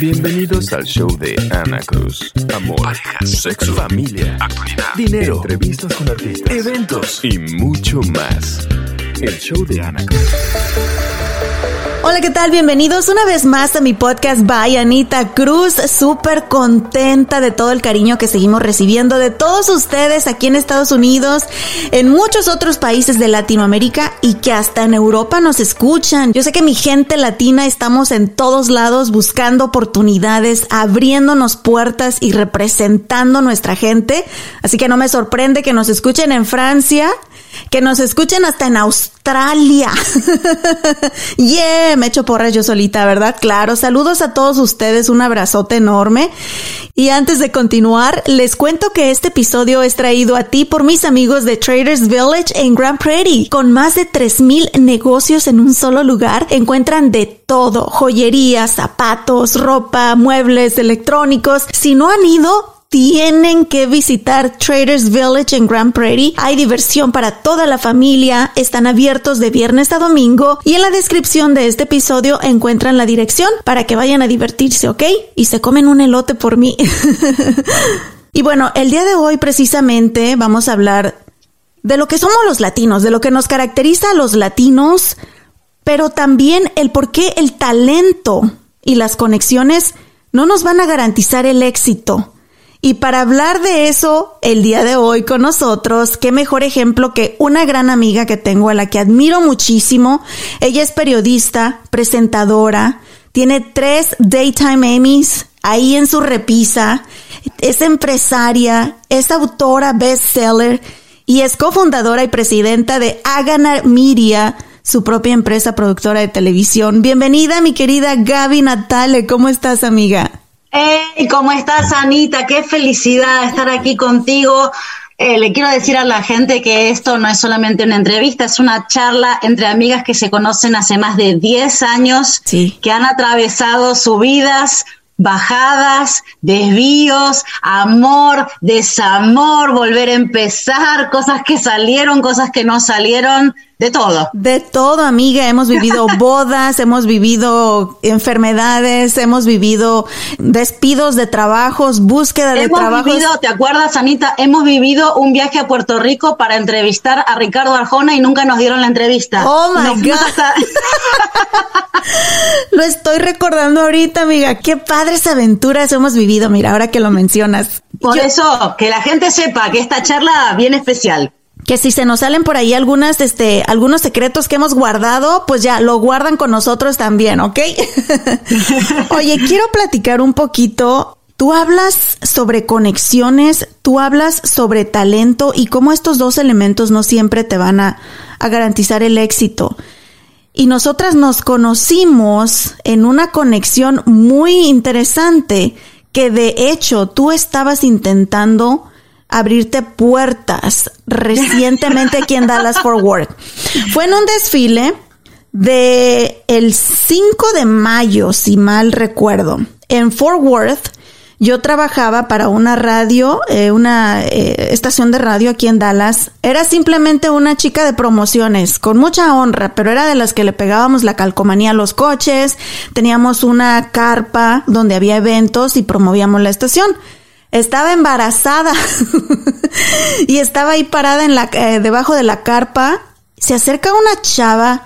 Bienvenidos al show de Ana Cruz. Amor, parejas, sexo, familia, actualidad, dinero, entrevistas con artistas, eventos y mucho más. El show de Ana Cruz. Hola, ¿qué tal? Bienvenidos una vez más a mi podcast by Anita Cruz. Súper contenta de todo el cariño que seguimos recibiendo de todos ustedes aquí en Estados Unidos, en muchos otros países de Latinoamérica y que hasta en Europa nos escuchan. Yo sé que mi gente latina estamos en todos lados buscando oportunidades, abriéndonos puertas y representando nuestra gente. Así que no me sorprende que nos escuchen en Francia, que nos escuchen hasta en Australia. yeah, me echo porras yo solita, ¿verdad? Claro. Saludos a todos ustedes, un abrazote enorme. Y antes de continuar, les cuento que este episodio es traído a ti por mis amigos de Traders Village en Grand Prairie. Con más de 3000 negocios en un solo lugar, encuentran de todo, joyería, zapatos, ropa, muebles, electrónicos. Si no han ido, tienen que visitar Traders Village en Grand Prairie. Hay diversión para toda la familia, están abiertos de viernes a domingo y en la descripción de este episodio encuentran la dirección para que vayan a divertirse, ¿ok? Y se comen un elote por mí. y bueno, el día de hoy precisamente vamos a hablar de lo que somos los latinos, de lo que nos caracteriza a los latinos, pero también el por qué el talento y las conexiones no nos van a garantizar el éxito. Y para hablar de eso el día de hoy con nosotros, qué mejor ejemplo que una gran amiga que tengo a la que admiro muchísimo. Ella es periodista, presentadora, tiene tres Daytime Emmys ahí en su repisa, es empresaria, es autora bestseller y es cofundadora y presidenta de Agana Media, su propia empresa productora de televisión. Bienvenida, mi querida Gaby Natale. ¿Cómo estás, amiga? Hey, ¿cómo estás, Anita? Qué felicidad estar aquí contigo. Eh, le quiero decir a la gente que esto no es solamente una entrevista, es una charla entre amigas que se conocen hace más de 10 años, que han atravesado sus vidas, bajadas, desvíos, amor, desamor, volver a empezar, cosas que salieron, cosas que no salieron de todo. De todo, amiga. Hemos vivido bodas, hemos vivido enfermedades, hemos vivido despidos de trabajos, búsqueda de trabajo. Hemos vivido, ¿te acuerdas, Anita? Hemos vivido un viaje a Puerto Rico para entrevistar a Ricardo Arjona y nunca nos dieron la entrevista. Oh my God. lo estoy recordando ahorita, amiga. Qué padres aventuras hemos vivido. Mira, ahora que lo mencionas. Por eso, que la gente sepa que esta charla viene especial que si se nos salen por ahí algunas, este, algunos secretos que hemos guardado, pues ya lo guardan con nosotros también, ¿ok? Oye, quiero platicar un poquito. Tú hablas sobre conexiones, tú hablas sobre talento y cómo estos dos elementos no siempre te van a, a garantizar el éxito. Y nosotras nos conocimos en una conexión muy interesante que de hecho tú estabas intentando abrirte puertas recientemente aquí en Dallas Forward. Fue en un desfile de el 5 de mayo, si mal recuerdo, en Fort Worth. Yo trabajaba para una radio, eh, una eh, estación de radio aquí en Dallas. Era simplemente una chica de promociones, con mucha honra, pero era de las que le pegábamos la calcomanía a los coches. Teníamos una carpa donde había eventos y promovíamos la estación estaba embarazada y estaba ahí parada en la, eh, debajo de la carpa. Se acerca una chava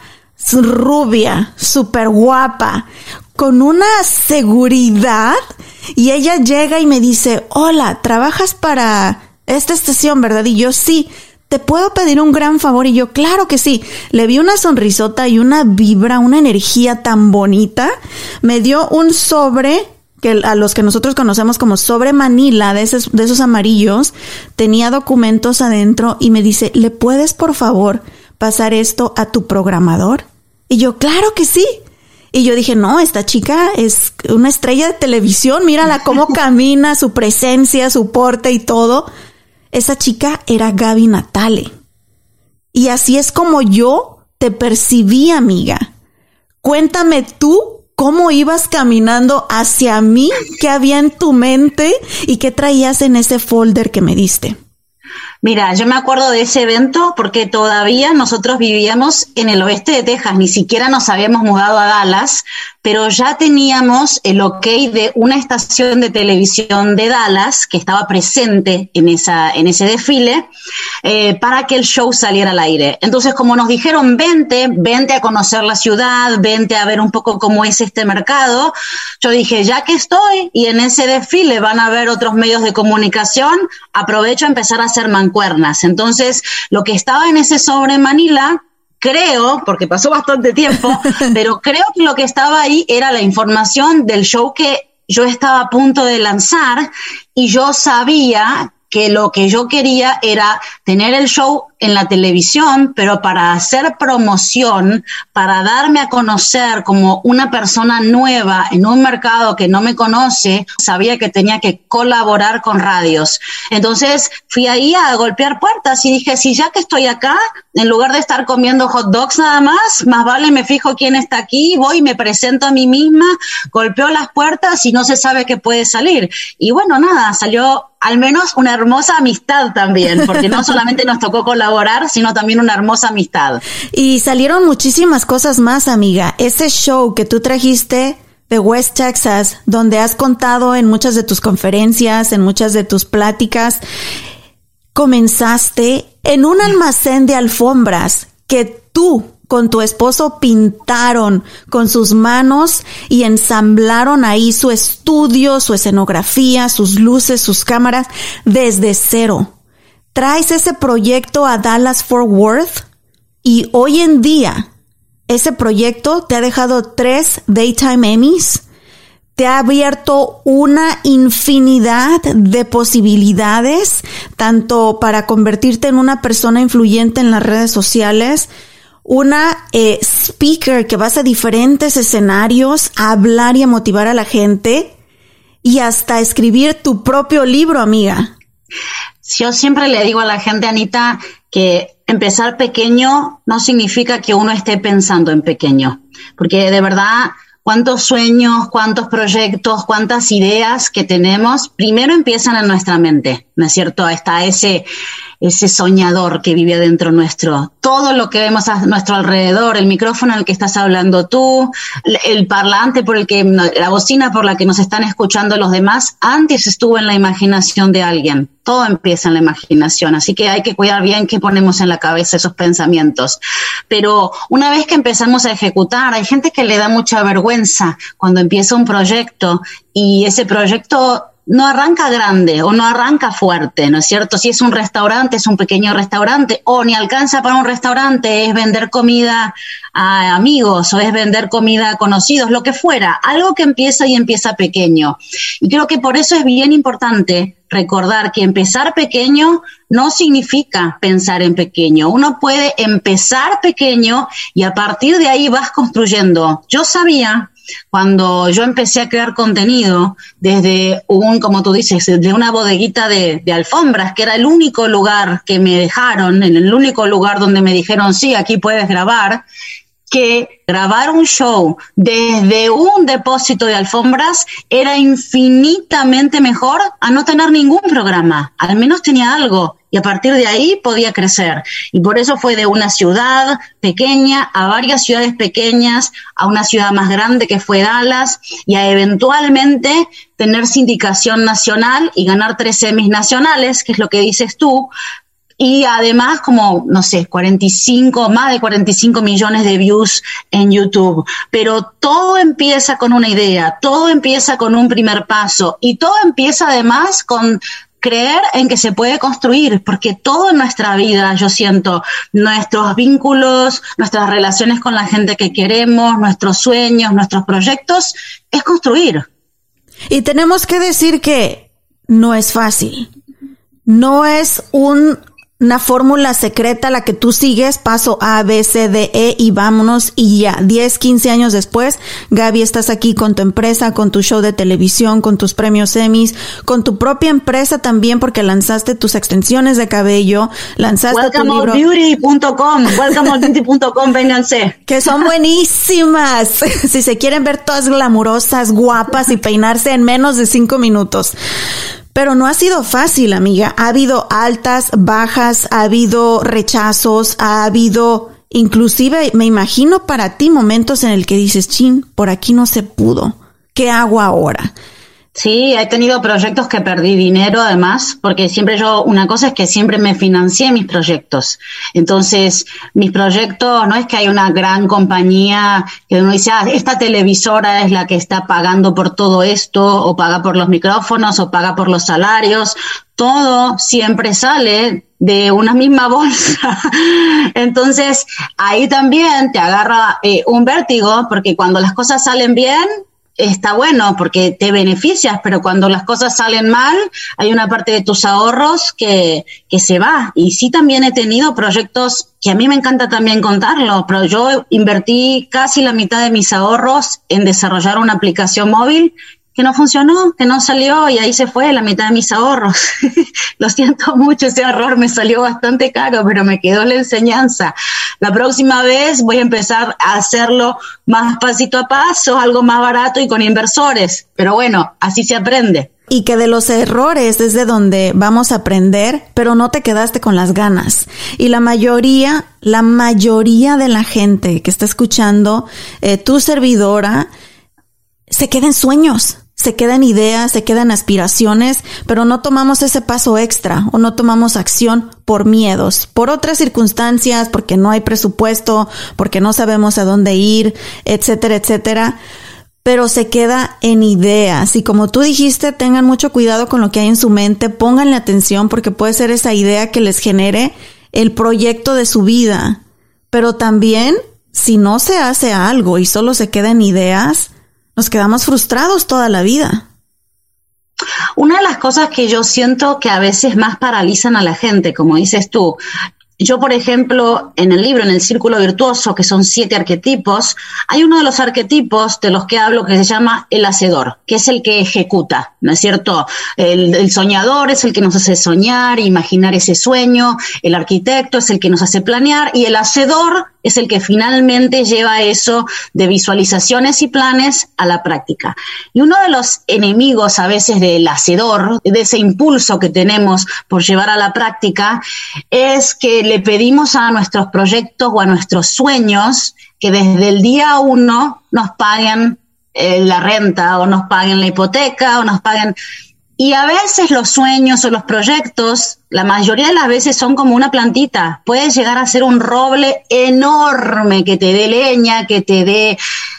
rubia, súper guapa, con una seguridad y ella llega y me dice, hola, ¿trabajas para esta estación, verdad? Y yo sí. ¿Te puedo pedir un gran favor? Y yo, claro que sí. Le vi una sonrisota y una vibra, una energía tan bonita. Me dio un sobre que a los que nosotros conocemos como sobre Manila, de esos, de esos amarillos, tenía documentos adentro y me dice, ¿le puedes por favor pasar esto a tu programador? Y yo, claro que sí. Y yo dije, no, esta chica es una estrella de televisión, mírala cómo camina, su presencia, su porte y todo. Esa chica era Gaby Natale. Y así es como yo te percibí, amiga. Cuéntame tú cómo ibas caminando hacia mí, qué había en tu mente y qué traías en ese folder que me diste. Mira, yo me acuerdo de ese evento porque todavía nosotros vivíamos en el oeste de Texas, ni siquiera nos habíamos mudado a Dallas, pero ya teníamos el ok de una estación de televisión de Dallas que estaba presente en, esa, en ese desfile eh, para que el show saliera al aire. Entonces, como nos dijeron, vente, vente a conocer la ciudad, vente a ver un poco cómo es este mercado, yo dije, ya que estoy y en ese desfile van a ver otros medios de comunicación, aprovecho a empezar a hacer man cuernas. Entonces, lo que estaba en ese sobre Manila, creo, porque pasó bastante tiempo, pero creo que lo que estaba ahí era la información del show que yo estaba a punto de lanzar y yo sabía que lo que yo quería era tener el show en la televisión, pero para hacer promoción, para darme a conocer como una persona nueva en un mercado que no me conoce, sabía que tenía que colaborar con radios. Entonces fui ahí a golpear puertas y dije, si ya que estoy acá, en lugar de estar comiendo hot dogs nada más, más vale me fijo quién está aquí, voy, me presento a mí misma, golpeo las puertas y no se sabe qué puede salir. Y bueno, nada, salió al menos una hermosa amistad también, porque no solamente nos tocó colaborar, sino también una hermosa amistad. Y salieron muchísimas cosas más, amiga. Ese show que tú trajiste de West Texas, donde has contado en muchas de tus conferencias, en muchas de tus pláticas, comenzaste en un almacén de alfombras que tú con tu esposo pintaron con sus manos y ensamblaron ahí su estudio, su escenografía, sus luces, sus cámaras desde cero. Traes ese proyecto a Dallas Fort Worth y hoy en día ese proyecto te ha dejado tres Daytime Emmys, te ha abierto una infinidad de posibilidades, tanto para convertirte en una persona influyente en las redes sociales, una eh, speaker que vas a diferentes escenarios a hablar y a motivar a la gente y hasta escribir tu propio libro, amiga. Yo siempre le digo a la gente, Anita, que empezar pequeño no significa que uno esté pensando en pequeño, porque de verdad cuántos sueños, cuántos proyectos, cuántas ideas que tenemos, primero empiezan en nuestra mente, ¿no es cierto? Está ese, ese soñador que vive dentro nuestro. Todo lo que vemos a nuestro alrededor, el micrófono el que estás hablando tú, el parlante por el que, la bocina por la que nos están escuchando los demás, antes estuvo en la imaginación de alguien. Todo empieza en la imaginación, así que hay que cuidar bien qué ponemos en la cabeza esos pensamientos. Pero una vez que empezamos a ejecutar, hay gente que le da mucha vergüenza cuando empieza un proyecto y ese proyecto no arranca grande o no arranca fuerte, ¿no es cierto? Si es un restaurante, es un pequeño restaurante, o ni alcanza para un restaurante, es vender comida a amigos o es vender comida a conocidos, lo que fuera, algo que empieza y empieza pequeño. Y creo que por eso es bien importante recordar que empezar pequeño no significa pensar en pequeño. Uno puede empezar pequeño y a partir de ahí vas construyendo. Yo sabía cuando yo empecé a crear contenido desde un, como tú dices, de una bodeguita de, alfombras, que era el único lugar que me dejaron, el único lugar donde me dijeron, sí, aquí puedes grabar, que grabar un show desde un depósito de alfombras era infinitamente mejor a no tener ningún programa. Al menos tenía algo y a partir de ahí podía crecer. Y por eso fue de una ciudad pequeña a varias ciudades pequeñas, a una ciudad más grande que fue Dallas y a eventualmente tener sindicación nacional y ganar tres semis nacionales, que es lo que dices tú, y además como, no sé, 45, más de 45 millones de views en YouTube. Pero todo empieza con una idea, todo empieza con un primer paso y todo empieza además con creer en que se puede construir, porque todo en nuestra vida, yo siento, nuestros vínculos, nuestras relaciones con la gente que queremos, nuestros sueños, nuestros proyectos, es construir. Y tenemos que decir que no es fácil. No es un una fórmula secreta la que tú sigues, paso A, B, C, D, E y vámonos y ya, 10, 15 años después, Gaby, estás aquí con tu empresa, con tu show de televisión, con tus premios Emmys, con tu propia empresa también porque lanzaste tus extensiones de cabello, lanzaste. WelcomeOutBeauty.com, WelcomeOutBeauty.com, vénganse. Que son buenísimas. si se quieren ver todas glamurosas, guapas y peinarse en menos de cinco minutos. Pero no ha sido fácil, amiga. Ha habido altas, bajas, ha habido rechazos, ha habido inclusive, me imagino para ti momentos en el que dices, chin, por aquí no se pudo. ¿Qué hago ahora? Sí, he tenido proyectos que perdí dinero además, porque siempre yo, una cosa es que siempre me financié mis proyectos. Entonces, mis proyectos, no es que hay una gran compañía que uno dice, ah, esta televisora es la que está pagando por todo esto, o paga por los micrófonos, o paga por los salarios. Todo siempre sale de una misma bolsa. Entonces, ahí también te agarra eh, un vértigo, porque cuando las cosas salen bien, está bueno porque te beneficias, pero cuando las cosas salen mal, hay una parte de tus ahorros que, que se va. Y sí también he tenido proyectos que a mí me encanta también contarlo, pero yo invertí casi la mitad de mis ahorros en desarrollar una aplicación móvil que no funcionó, que no salió y ahí se fue la mitad de mis ahorros. Lo siento mucho, ese error me salió bastante caro, pero me quedó la enseñanza. La próxima vez voy a empezar a hacerlo más pasito a paso, algo más barato y con inversores. Pero bueno, así se aprende. Y que de los errores es de donde vamos a aprender, pero no te quedaste con las ganas. Y la mayoría, la mayoría de la gente que está escuchando eh, tu servidora, se queda en sueños se quedan ideas, se quedan aspiraciones, pero no tomamos ese paso extra o no tomamos acción por miedos, por otras circunstancias, porque no hay presupuesto, porque no sabemos a dónde ir, etcétera, etcétera. Pero se queda en ideas y como tú dijiste, tengan mucho cuidado con lo que hay en su mente, pónganle atención porque puede ser esa idea que les genere el proyecto de su vida. Pero también, si no se hace algo y solo se queda en ideas, nos quedamos frustrados toda la vida. Una de las cosas que yo siento que a veces más paralizan a la gente, como dices tú, yo, por ejemplo, en el libro, en el Círculo Virtuoso, que son siete arquetipos, hay uno de los arquetipos de los que hablo que se llama el hacedor, que es el que ejecuta, ¿no es cierto? El, soñador es el que nos hace soñar, imaginar ese sueño, el arquitecto es el que nos hace planear y el hacedor es el que finalmente lleva eso de visualizaciones y planes a la práctica. Y uno de los enemigos a veces del hacedor, de ese impulso que tenemos por llevar a la práctica, es que le pedimos a nuestros proyectos o a nuestros sueños que desde el día uno nos paguen eh, la renta o nos paguen la hipoteca o nos paguen... Y a veces los sueños o los proyectos, la mayoría de las veces son como una plantita. Puedes llegar a ser un roble enorme que te dé leña, que te dé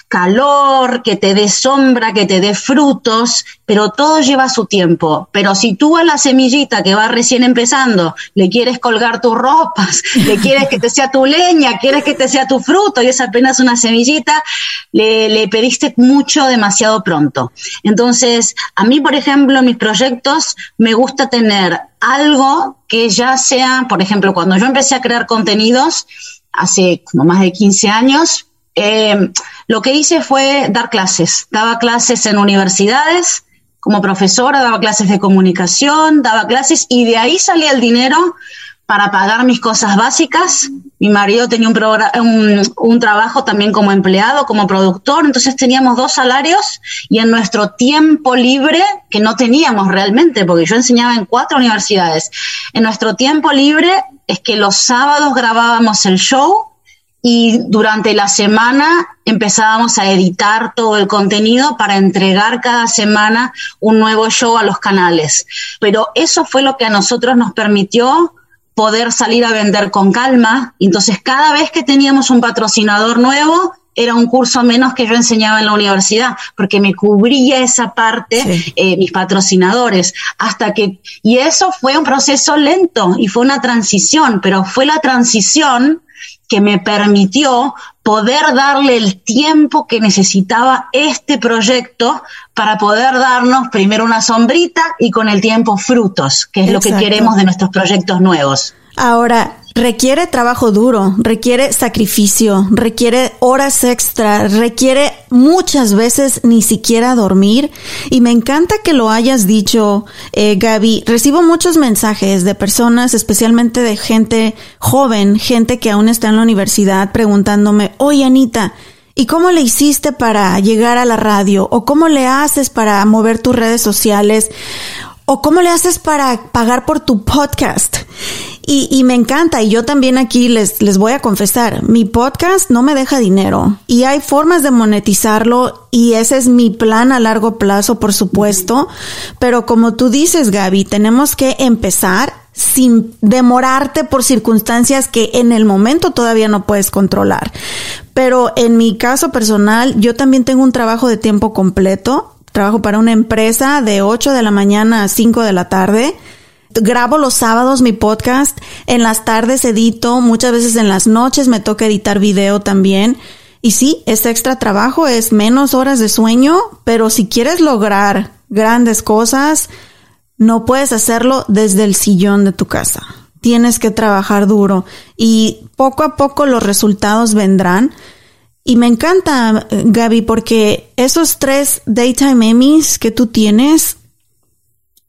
calor, que te dé sombra, que te dé frutos, pero todo lleva su tiempo. Pero si tú a la semillita que va recién empezando le quieres colgar tus ropas, le quieres que te sea tu leña, quieres que te sea tu fruto y es apenas una semillita, le, le pediste mucho demasiado pronto. Entonces, a mí, por ejemplo, en mis proyectos me gusta tener algo que ya sea, por ejemplo, cuando yo empecé a crear contenidos, hace como más de 15 años, eh, lo que hice fue dar clases. Daba clases en universidades como profesora, daba clases de comunicación, daba clases y de ahí salía el dinero para pagar mis cosas básicas. Mi marido tenía un, un, trabajo también como empleado, como productor, entonces teníamos dos salarios y en nuestro tiempo libre, que no teníamos realmente, porque yo enseñaba en cuatro universidades, en nuestro tiempo libre es que los sábados grabábamos el show y durante la semana empezábamos a editar todo el contenido para entregar cada semana un nuevo show a los canales. Pero eso fue lo que a nosotros nos permitió poder salir a vender con calma. Entonces, cada vez que teníamos un patrocinador nuevo, era un curso menos que yo enseñaba en la universidad, porque me cubría esa parte eh, mis patrocinadores, hasta que, y eso fue un proceso lento y fue una transición, pero fue la transición que me permitió poder darle el tiempo que necesitaba este proyecto para poder darnos primero una sombrita y con el tiempo frutos, que es lo que queremos de nuestros proyectos nuevos. Ahora, requiere trabajo duro, requiere sacrificio, requiere horas extra, requiere muchas veces ni siquiera dormir. Y me encanta que lo hayas dicho, eh, Gaby. Recibo muchos mensajes de personas, especialmente de gente joven, gente que aún está en la universidad, preguntándome, oye Anita, ¿Y cómo le hiciste para llegar a la radio? ¿O cómo le haces para mover tus redes sociales? ¿O cómo le haces para pagar por tu podcast? Y, y, me encanta, y yo también aquí les, les voy a confesar, mi podcast no me deja dinero y hay formas de monetizarlo y ese es mi plan a largo plazo, por supuesto, pero como tú dices, Gaby, tenemos que empezar sin demorarte por circunstancias que en el momento todavía no puedes controlar. Pero en mi caso personal, yo también tengo un trabajo de tiempo completo, trabajo para una empresa de 8 de la mañana a 5 de la tarde grabo los sábados mi podcast, en las tardes edito, muchas veces en las noches me toca editar video también. Y sí, es extra trabajo, es menos horas de sueño, pero si quieres lograr grandes cosas, no puedes hacerlo desde el sillón de tu casa. Tienes que trabajar duro y poco a poco los resultados vendrán. Y me encanta, Gaby, porque esos tres Daytime Emmys que tú tienes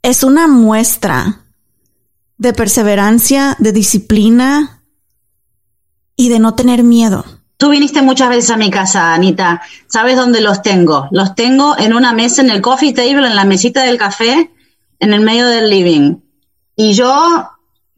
es una muestra de perseverancia, de disciplina y de no tener miedo. Tú viniste muchas veces a mi casa, Anita. ¿Sabes dónde los tengo? Los tengo en una mesa en el coffee table, en la mesita del café, en el medio del living. Y yo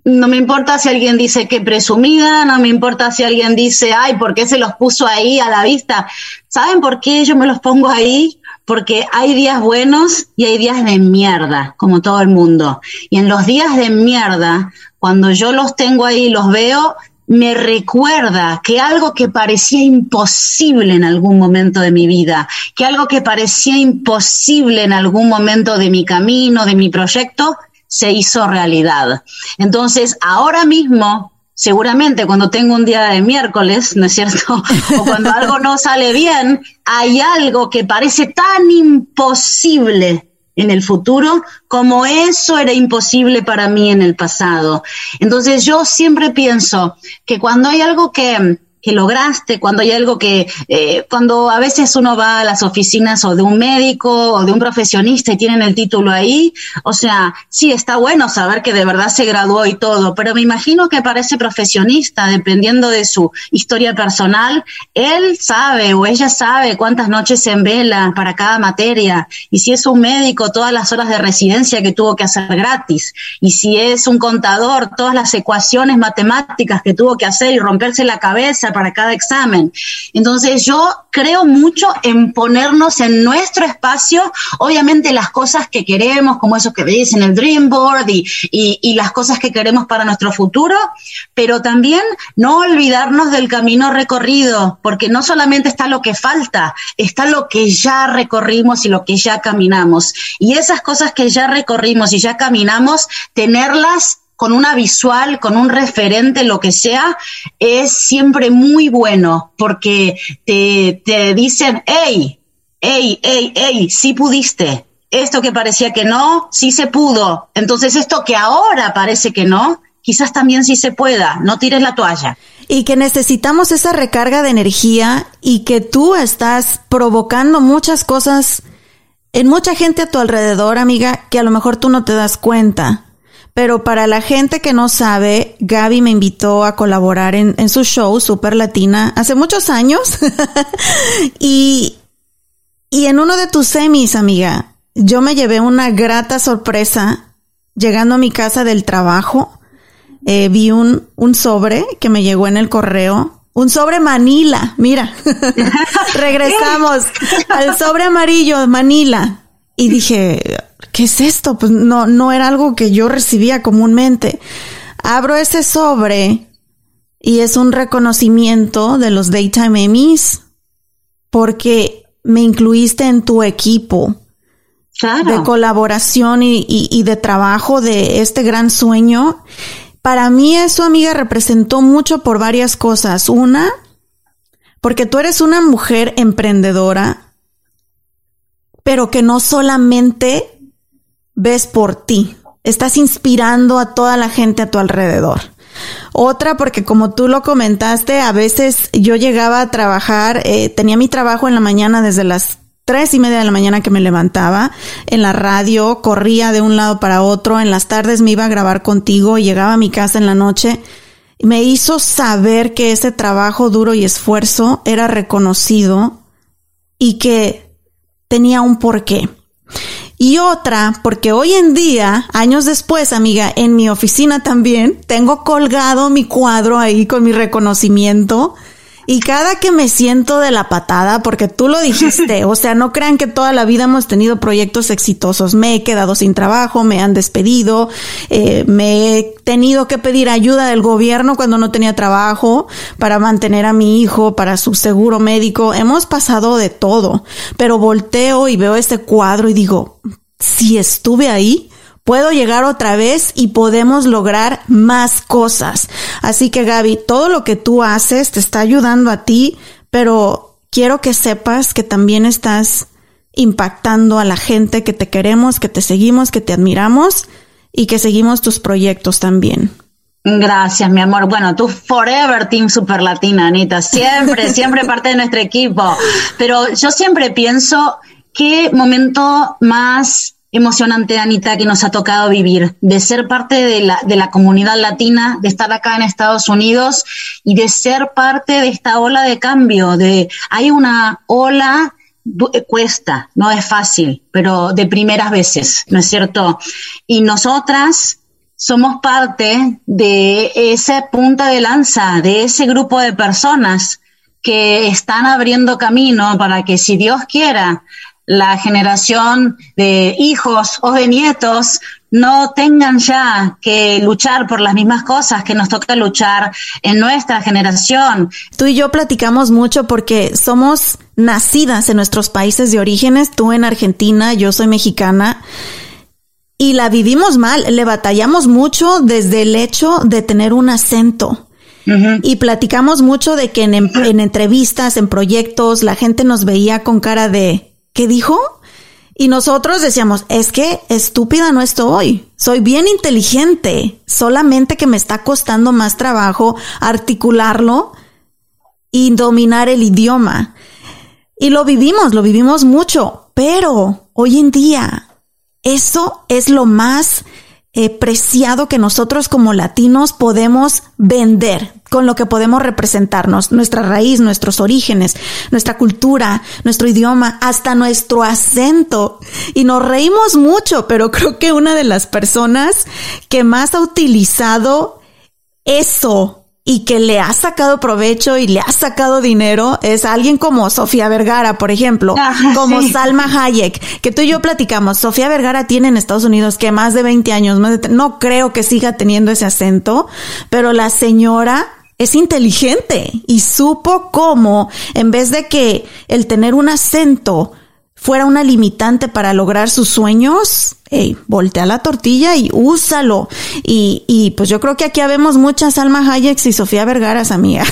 no me importa si alguien dice que presumida, no me importa si alguien dice, ay, ¿por qué se los puso ahí a la vista? ¿Saben por qué yo me los pongo ahí? Porque hay días buenos y hay días de mierda, como todo el mundo. Y en los días de mierda, cuando yo los tengo ahí y los veo, me recuerda que algo que parecía imposible en algún momento de mi vida, que algo que parecía imposible en algún momento de mi camino, de mi proyecto, se hizo realidad. Entonces, ahora mismo seguramente cuando tengo un día de miércoles, ¿no es cierto? O cuando algo no sale bien, hay algo que parece tan imposible en el futuro como eso era imposible para mí en el pasado. Entonces yo siempre pienso que cuando hay algo que que lograste, cuando hay algo que, eh, cuando a veces uno va a las oficinas o de un médico o de un profesionista y tienen el título ahí, o sea, sí, está bueno saber que de verdad se graduó y todo, pero me imagino que para ese profesionista, dependiendo de su historia personal, él sabe o ella sabe cuántas noches se envela para cada materia, y si es un médico, todas las horas de residencia que tuvo que hacer gratis, y si es un contador, todas las ecuaciones matemáticas que tuvo que hacer y romperse la cabeza, para cada examen. Entonces yo creo mucho en ponernos en nuestro espacio, obviamente las cosas que queremos, como eso que veis en el Dream Board y, y las cosas que queremos para nuestro futuro, pero también no olvidarnos del camino recorrido, porque no solamente está lo que falta, está lo que ya recorrimos y lo que ya caminamos. Y esas cosas que ya recorrimos y ya caminamos, tenerlas con una visual, con un referente, lo que sea, es siempre muy bueno porque te, te dicen, hey, hey, hey, hey, sí pudiste. Esto que parecía que no, sí se pudo. Entonces esto que ahora parece que no, quizás también sí se pueda. No tires la toalla. Y que necesitamos esa recarga de energía y que tú estás provocando muchas cosas en mucha gente a tu alrededor, amiga, que a lo mejor tú no te das cuenta. Pero para la gente que no sabe, Gaby me invitó a colaborar en, su show Super Latina hace muchos años. y, y en uno de tus semis, amiga, yo me llevé una grata sorpresa llegando a mi casa del trabajo. Eh, vi un, un sobre que me llegó en el correo un sobre Manila, mira, regresamos al sobre amarillo Manila. Y dije, ¿qué es esto? Pues no, no era algo que yo recibía comúnmente. Abro ese sobre y es un reconocimiento de los Daytime Emmys porque me incluiste en tu equipo de colaboración y, y de trabajo de este gran sueño. Para mí eso, amiga, representó mucho por varias cosas. Una, porque tú eres una mujer emprendedora, pero que no solamente ves por ti, estás inspirando a toda la gente a tu alrededor. Otra, porque como tú lo comentaste, a veces yo llegaba a trabajar, eh, tenía mi trabajo en la mañana desde las tres y media de la mañana que me levantaba en la radio, corría de un lado para otro, en las tardes me iba a grabar contigo y llegaba a mi casa en la noche. Me hizo saber que ese trabajo duro y esfuerzo era reconocido y que tenía un porqué. Y otra, porque hoy en día, años después, amiga, en mi oficina también, tengo colgado mi cuadro ahí con mi reconocimiento y cada que me siento de la patada, porque tú lo dijiste, o sea, no crean que toda la vida hemos tenido proyectos exitosos. Me he quedado sin trabajo, me han despedido, eh, me he tenido que pedir ayuda del gobierno cuando no tenía trabajo para mantener a mi hijo, para su seguro médico. Hemos pasado de todo, pero volteo y veo este cuadro y digo, si estuve ahí, puedo llegar otra vez y podemos lograr más cosas. Así que Gaby, todo lo que tú haces te está ayudando a ti, pero quiero que sepas que también estás impactando a la gente que te queremos, que te seguimos, que te admiramos y que seguimos tus proyectos también. Gracias, mi amor. Bueno, tú forever Team Super Latina, Anita. Siempre, siempre parte de nuestro equipo. Pero yo siempre pienso qué momento más emocionante, Anita, que nos ha tocado vivir, de ser parte de la, de la comunidad latina, de estar acá en Estados Unidos y de ser parte de esta ola de cambio. De, hay una ola eh, cuesta, no es fácil, pero de primeras veces, ¿no es cierto? Y nosotras somos parte de esa punta de lanza, de ese grupo de personas que están abriendo camino para que si Dios quiera, la generación de hijos o de nietos no tengan ya que luchar por las mismas cosas que nos toca luchar en nuestra generación. Tú y yo platicamos mucho porque somos nacidas en nuestros países de orígenes, tú en Argentina, yo soy mexicana. Y la vivimos mal, le batallamos mucho desde el hecho de tener un acento. Y platicamos mucho de que en, en entrevistas, en proyectos, la gente nos veía con cara de, ¿qué dijo? Y nosotros decíamos, es que estúpida no estoy, soy bien inteligente, solamente que me está costando más trabajo articularlo y dominar el idioma. Y lo vivimos, lo vivimos mucho, pero hoy en día eso es lo más eh, preciado que nosotros como latinos podemos vender, con lo que podemos representarnos, nuestra raíz, nuestros orígenes, nuestra cultura, nuestro idioma, hasta nuestro acento. Y nos reímos mucho, pero creo que una de las personas que más ha utilizado eso y que le ha sacado provecho y le ha sacado dinero es alguien como Sofía Vergara, por ejemplo, como Salma Hayek, que tú y yo platicamos. Sofía Vergara tiene en Estados Unidos que más de 20 años, más de, no creo que siga teniendo ese acento, pero la señora es inteligente y supo cómo, en vez de que el tener un acento fuera una limitante para lograr sus sueños, hey, voltea la tortilla y úsalo. Y, y pues yo creo que aquí habemos muchas Alma Hayek y Sofía Vergara, amiga.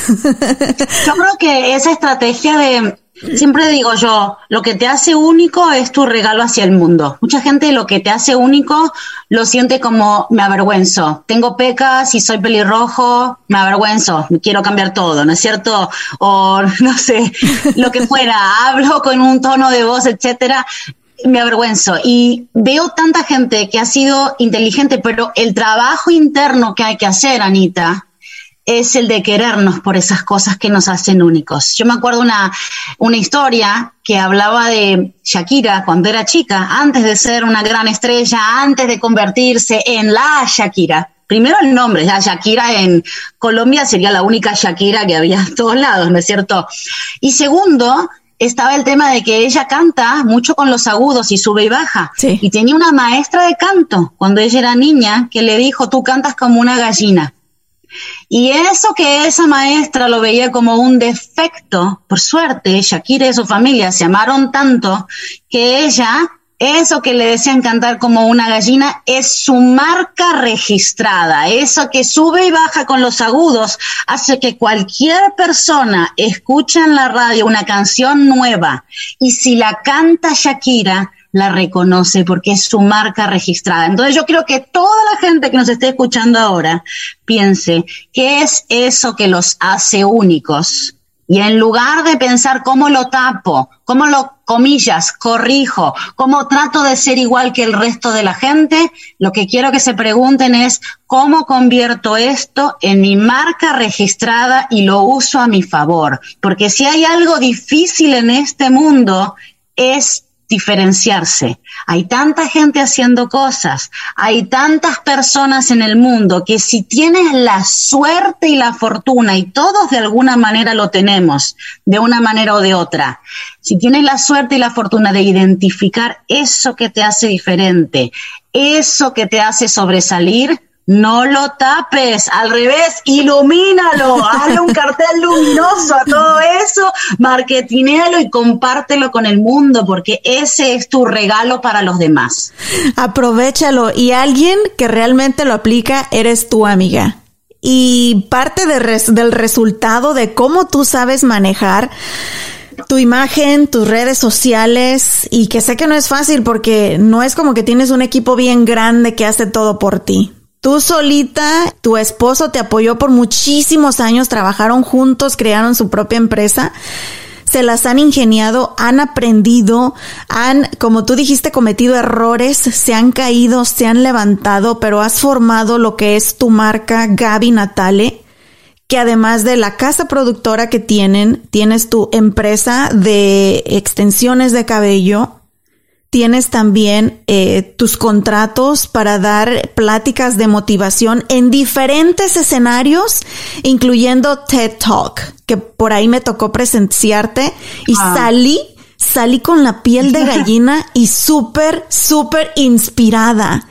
Yo creo que esa estrategia de Siempre digo yo, lo que te hace único es tu regalo hacia el mundo. Mucha gente lo que te hace único lo siente como me avergüenzo. Tengo pecas y soy pelirrojo, me avergüenzo, quiero cambiar todo, ¿no es cierto? O no sé, lo que fuera, hablo con un tono de voz, etcétera me avergüenzo y veo tanta gente que ha sido inteligente, pero el trabajo interno que hay que hacer, Anita, es el de querernos por esas cosas que nos hacen únicos. Yo me acuerdo una, una historia que hablaba de Shakira cuando era chica, antes de ser una gran estrella, antes de convertirse en la Shakira. Primero el nombre, ya Shakira en Colombia sería la única Shakira que había en todos lados, ¿no es cierto? Y segundo, estaba el tema de que ella canta mucho con los agudos y sube y baja. Y tenía una maestra de canto cuando ella era niña que le dijo, tú cantas como una gallina. Y eso que esa maestra lo veía como un defecto, por suerte, Shakira y su familia se amaron tanto que ella eso que le decían cantar como una gallina es su marca registrada. Eso que sube y baja con los agudos hace que cualquier persona escuche en la radio una canción nueva y si la canta Shakira, la reconoce porque es su marca registrada. Entonces yo creo que toda la gente que nos esté escuchando ahora piense qué es eso que los hace únicos y en lugar de pensar cómo lo tapo, cómo lo comillas, corrijo, cómo trato de ser igual que el resto de la gente, lo que quiero que se pregunten es cómo convierto esto en mi marca registrada y lo uso a mi favor. Porque si hay algo difícil en este mundo es diferenciarse. Hay tanta gente haciendo cosas, hay tantas personas en el mundo que si tienes la suerte y la fortuna, y todos de alguna manera lo tenemos, de una manera o de otra, si tienes la suerte y la fortuna de identificar eso que te hace diferente, eso que te hace sobresalir, no lo tapes, al revés, ilumínalo, hazle un cartel luminoso a todo eso, marketinéalo y compártelo con el mundo, porque ese es tu regalo para los demás. Aprovechalo y alguien que realmente lo aplica eres tu amiga. Y parte del resultado de cómo tú sabes manejar tu imagen, tus redes sociales y que sé que no es fácil porque no es como que tienes un equipo bien grande que hace todo por ti. Tú solita, tu esposo te apoyó por muchísimos años, trabajaron juntos, crearon su propia empresa. Se las han ingeniado, han aprendido, han, como tú dijiste, cometido errores, se han caído, se han levantado, pero has formado lo que es tu marca Gaby Natale, que además de la casa productora que tienen, tienes tu empresa de extensiones de cabello, tienes también eh, tus contratos para dar pláticas de motivación en diferentes escenarios, incluyendo TED Talk, que por ahí me tocó presenciarte y ah. salí salí con la piel de gallina y súper, súper inspirada.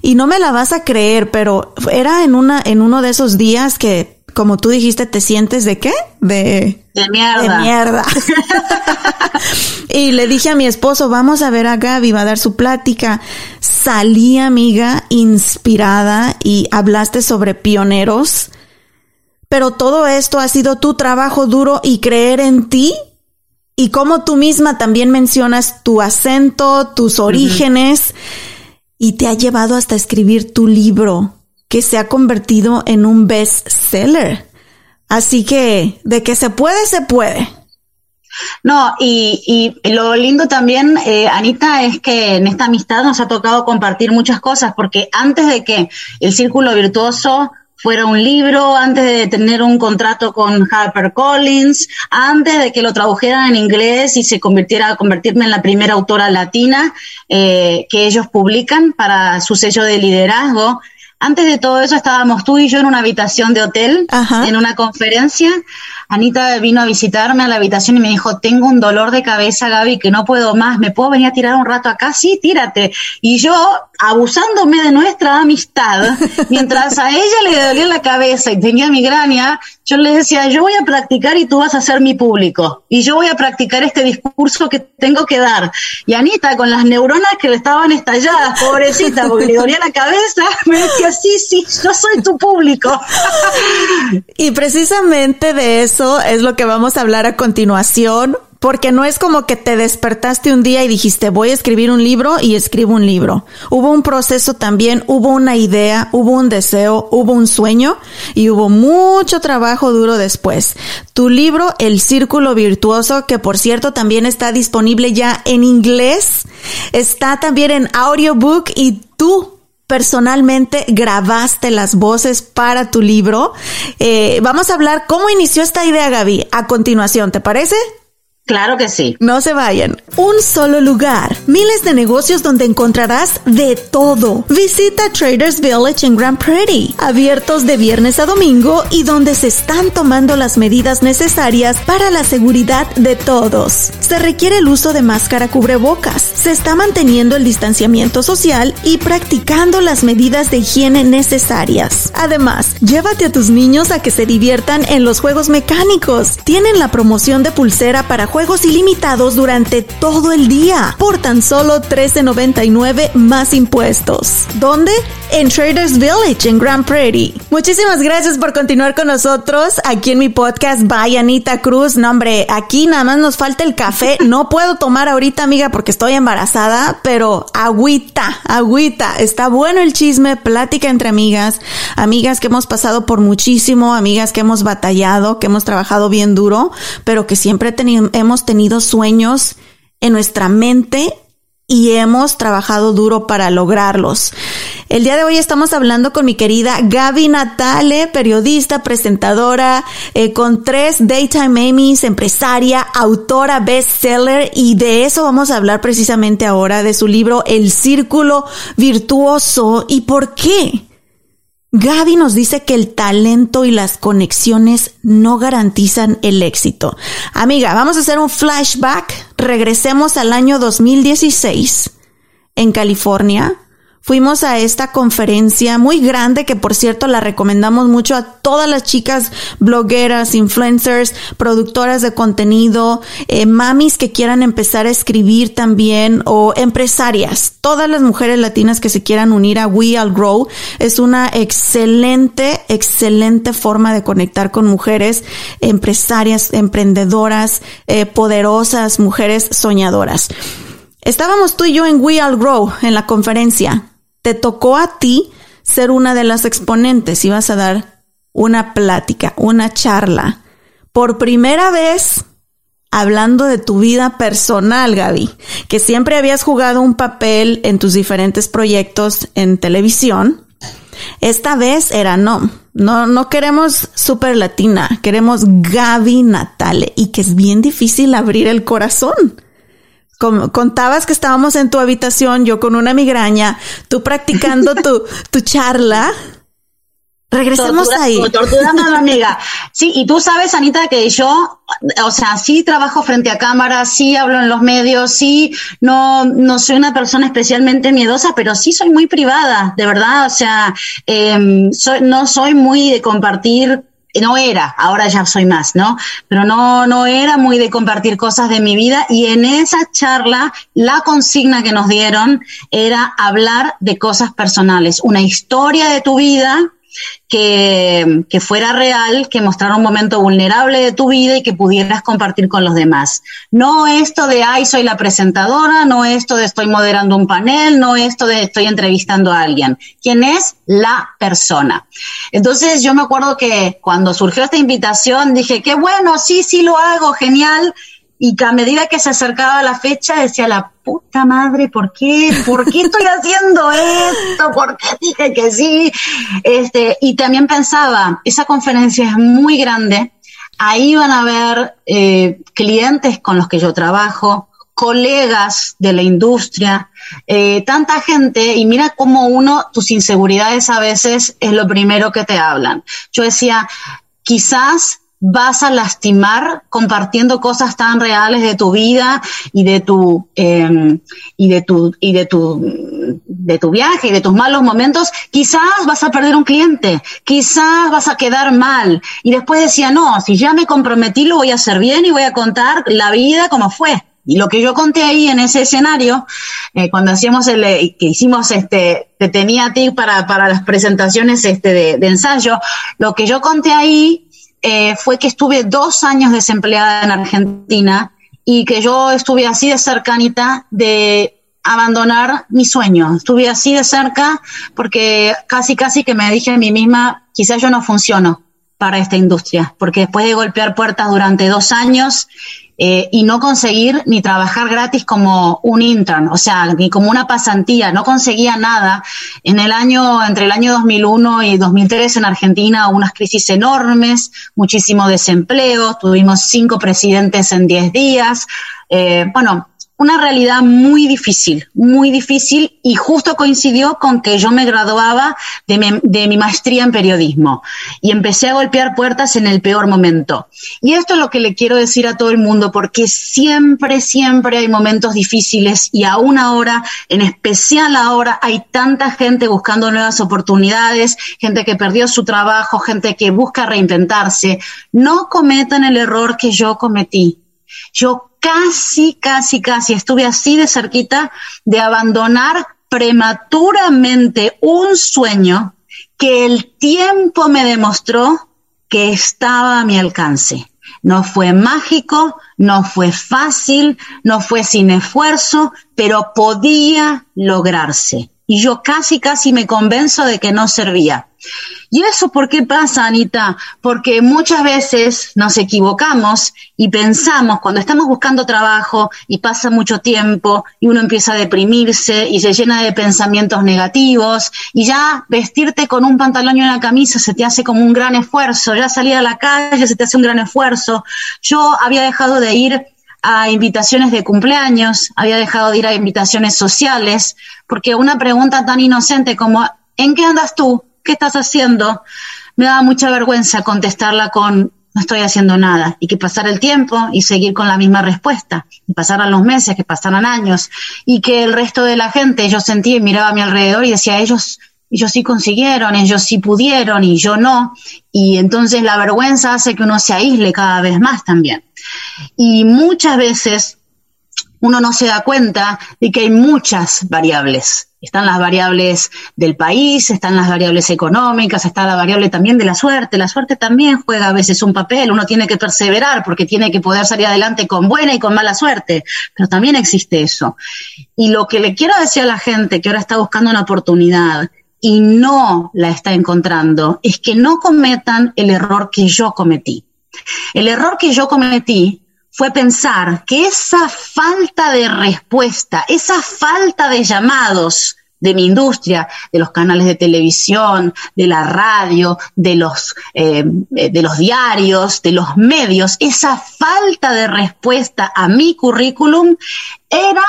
Y no me la vas a creer, pero era en una, en uno de esos días que como tú dijiste, te sientes de qué? De, de mierda. De mierda. y le dije a mi esposo, vamos a ver a Gaby, va a dar su plática. Salí, amiga, inspirada y hablaste sobre pioneros. Pero todo esto ha sido tu trabajo duro y creer en ti. Y como tú misma también mencionas tu acento, tus orígenes. Y te ha llevado hasta escribir tu libro que se ha convertido en un bestseller. Así que de que se puede, se puede. No, y, lo lindo también, eh, Anita, es que en esta amistad nos ha tocado compartir muchas cosas, porque antes de que el Círculo Virtuoso fuera un libro, antes de tener un contrato con HarperCollins, antes de que lo tradujeran en inglés y se convirtiera a convertirme en la primera autora latina eh, que ellos publican para su sello de liderazgo, antes de todo eso estábamos tú y yo en una habitación de hotel, en una conferencia. Anita vino a visitarme a la habitación y me dijo, tengo un dolor de cabeza, Gaby, que no puedo más, ¿me puedo venir a tirar un rato acá? Sí, tírate. Y yo, abusándome de nuestra amistad, mientras a ella le dolía la cabeza y tenía migraña, yo le decía, yo voy a practicar y tú vas a ser mi público. Y yo voy a practicar este discurso que tengo que dar. Y Anita, con las neuronas que le estaban estalladas, pobrecita, porque le dolía la cabeza, me decía, sí, sí, yo soy tu público. y precisamente de eso es lo que vamos a hablar a continuación porque no es como que te despertaste un día y dijiste voy a escribir un libro y escribo un libro. Hubo un proceso también, hubo una idea, hubo un deseo, hubo un sueño y hubo mucho trabajo duro después. Tu libro, El Círculo Virtuoso, que por cierto también está disponible ya en inglés, está también en audiobook y tú personalmente grabaste las voces para tu libro. Eh, vamos a hablar cómo inició esta idea, Gaby, a continuación, ¿te parece? Claro que sí. No se vayan. Un solo lugar. Miles de negocios donde encontrarás de todo. Visita Traders Village en Grand Prairie. Abiertos de viernes a domingo y donde se están tomando las medidas necesarias para la seguridad de todos. Se requiere el uso de máscara cubrebocas. Se está manteniendo el distanciamiento social y practicando las medidas de higiene necesarias. Además, llévate a tus niños a que se diviertan en los juegos mecánicos. Tienen la promoción de pulsera para juegos juegos ilimitados durante todo el día por tan solo $13.99 más impuestos. ¿Dónde? En Traders Village en Grand Prairie. Muchísimas gracias por continuar con nosotros aquí en mi podcast By Anita Cruz. No, hombre, aquí nada más nos falta el café. No puedo tomar ahorita, amiga, porque estoy embarazada, pero agüita, agüita. Está bueno el chisme, plática entre amigas, amigas que hemos pasado por muchísimo, amigas que hemos batallado, que hemos trabajado bien duro, pero que siempre hemos tenido sueños en nuestra mente y hemos trabajado duro para lograrlos. El día de hoy estamos hablando con mi querida Gaby Natale, periodista, presentadora, eh, con tres Daytime Emmys, empresaria, autora, bestseller, y de eso vamos a hablar precisamente ahora, de su libro El Círculo Virtuoso y por qué. Gaby nos dice que el talento y las conexiones no garantizan el éxito. Amiga, vamos a hacer un flashback. Regresemos al año 2016 en California Fuimos a esta conferencia muy grande que por cierto la recomendamos mucho a todas las chicas blogueras, influencers, productoras de contenido, eh, mamis que quieran empezar a escribir también o empresarias. Todas las mujeres latinas que se quieran unir a We All Grow es una excelente, excelente forma de conectar con mujeres empresarias, emprendedoras, eh, poderosas, mujeres soñadoras. Estábamos tú y yo en We All Grow en la conferencia te tocó a ti ser una de las exponentes y vas a dar una plática, una charla. Por primera vez, hablando de tu vida personal, Gaby, que siempre habías jugado un papel en tus diferentes proyectos en televisión. Esta vez era no, no, no queremos super latina, queremos Gaby Natale y que es bien difícil abrir el corazón contabas que estábamos en tu habitación, yo con una migraña, tú practicando tu, tu charla. Regresemos ahí. Torturando a la amiga. Sí, y tú sabes, Anita, que yo, o sea, sí trabajo frente a cámara, sí hablo en los medios, sí, no, no soy una persona especialmente miedosa, pero sí soy muy privada, de verdad. O sea, eh, soy, no soy muy de compartir no era, ahora ya soy más, ¿no? Pero no, no era muy de compartir cosas de mi vida y en esa charla la consigna que nos dieron era hablar de cosas personales, una historia de tu vida que, que, fuera real, que mostrara un momento vulnerable de tu vida y que pudieras compartir con los demás. No esto de, ay, soy la presentadora, no esto de estoy moderando un panel, no esto de estoy entrevistando a alguien. ¿Quién es? La persona. Entonces yo me acuerdo que cuando surgió esta invitación dije, qué bueno, sí, sí lo hago, genial. Y a medida que se acercaba la fecha decía, la puta madre, ¿por qué? ¿Por qué estoy haciendo esto? ¿Por qué dije que sí? Este, y también pensaba, esa conferencia es muy grande, ahí van a haber eh, clientes con los que yo trabajo, colegas de la industria, eh, tanta gente, y mira cómo uno, tus inseguridades a veces es lo primero que te hablan. Yo decía, quizás vas a lastimar compartiendo cosas tan reales de tu vida y de tu em, y de tu y de tu de tu viaje y de tus malos momentos quizás vas a perder un cliente quizás vas a quedar mal. Y después decía no si ya me comprometí lo voy a hacer bien y voy a contar la vida como fue y lo que yo conté ahí en ese escenario, eh, cuando hacíamos el, eh, que hicimos este, te tenía a ti para, para las presentaciones este de, de ensayo, lo que yo conté ahí eh, fue que estuve dos años desempleada en Argentina y que yo estuve así de cercanita de abandonar mi sueño. Estuve así de cerca porque casi, casi que me dije a mí misma, quizás yo no funciono para esta industria, porque después de golpear puertas durante dos años eh, y no conseguir ni trabajar gratis como un intern, o sea, ni como una pasantía, no conseguía nada. En el año, entre el año 2001 y 2003 en Argentina hubo unas crisis enormes, muchísimo desempleo, tuvimos cinco presidentes en diez días. Eh, bueno, una realidad muy difícil, muy difícil y justo coincidió con que yo me graduaba de mi, maestría en periodismo y empecé a golpear puertas en el peor momento. Y esto es lo que le quiero decir a todo el mundo porque siempre, siempre hay momentos difíciles y aún ahora, en especial ahora, hay tanta gente buscando nuevas oportunidades, gente que perdió su trabajo, gente que busca reinventarse. No cometan el error que yo cometí. Yo casi, casi, casi estuve así de cerquita de abandonar prematuramente un sueño que el tiempo me demostró que estaba a mi alcance. No fue mágico, no fue fácil, no fue sin esfuerzo, pero podía lograrse. Y yo casi, casi me convenzo de que no servía. ¿Y eso por qué pasa, Anita? Porque muchas veces nos equivocamos y pensamos cuando estamos buscando trabajo y pasa mucho tiempo y uno empieza a deprimirse y se llena de pensamientos negativos y ya vestirte con un pantalón y una camisa se te hace como un gran esfuerzo, ya salir a la calle se te hace un gran esfuerzo. Yo había dejado de ir a invitaciones de cumpleaños, había dejado de ir a invitaciones sociales, porque una pregunta tan inocente como ¿en qué andas tú? ¿qué estás haciendo? Me daba mucha vergüenza contestarla con, no estoy haciendo nada, y que pasara el tiempo y seguir con la misma respuesta, y pasaran los meses, que pasaran años, y que el resto de la gente, yo sentía y miraba a mi alrededor y decía, ellos, ellos sí consiguieron, ellos sí pudieron y yo no, y entonces la vergüenza hace que uno se aísle cada vez más también. Y muchas veces uno no se da cuenta de que hay muchas variables están las variables del país, están las variables económicas, está la variable también de la suerte. La suerte también juega a veces un papel. Uno tiene que perseverar porque tiene que poder salir adelante con buena y con mala suerte. Pero también existe eso. Y lo que le quiero decir a la gente que ahora está buscando una oportunidad y no la está encontrando es que no cometan el error que yo cometí. El error que yo cometí fue pensar que esa falta de respuesta, esa falta de llamados de mi industria, de los canales de televisión, de la radio, de los, eh, de los diarios, de los medios, esa falta de respuesta a mi currículum era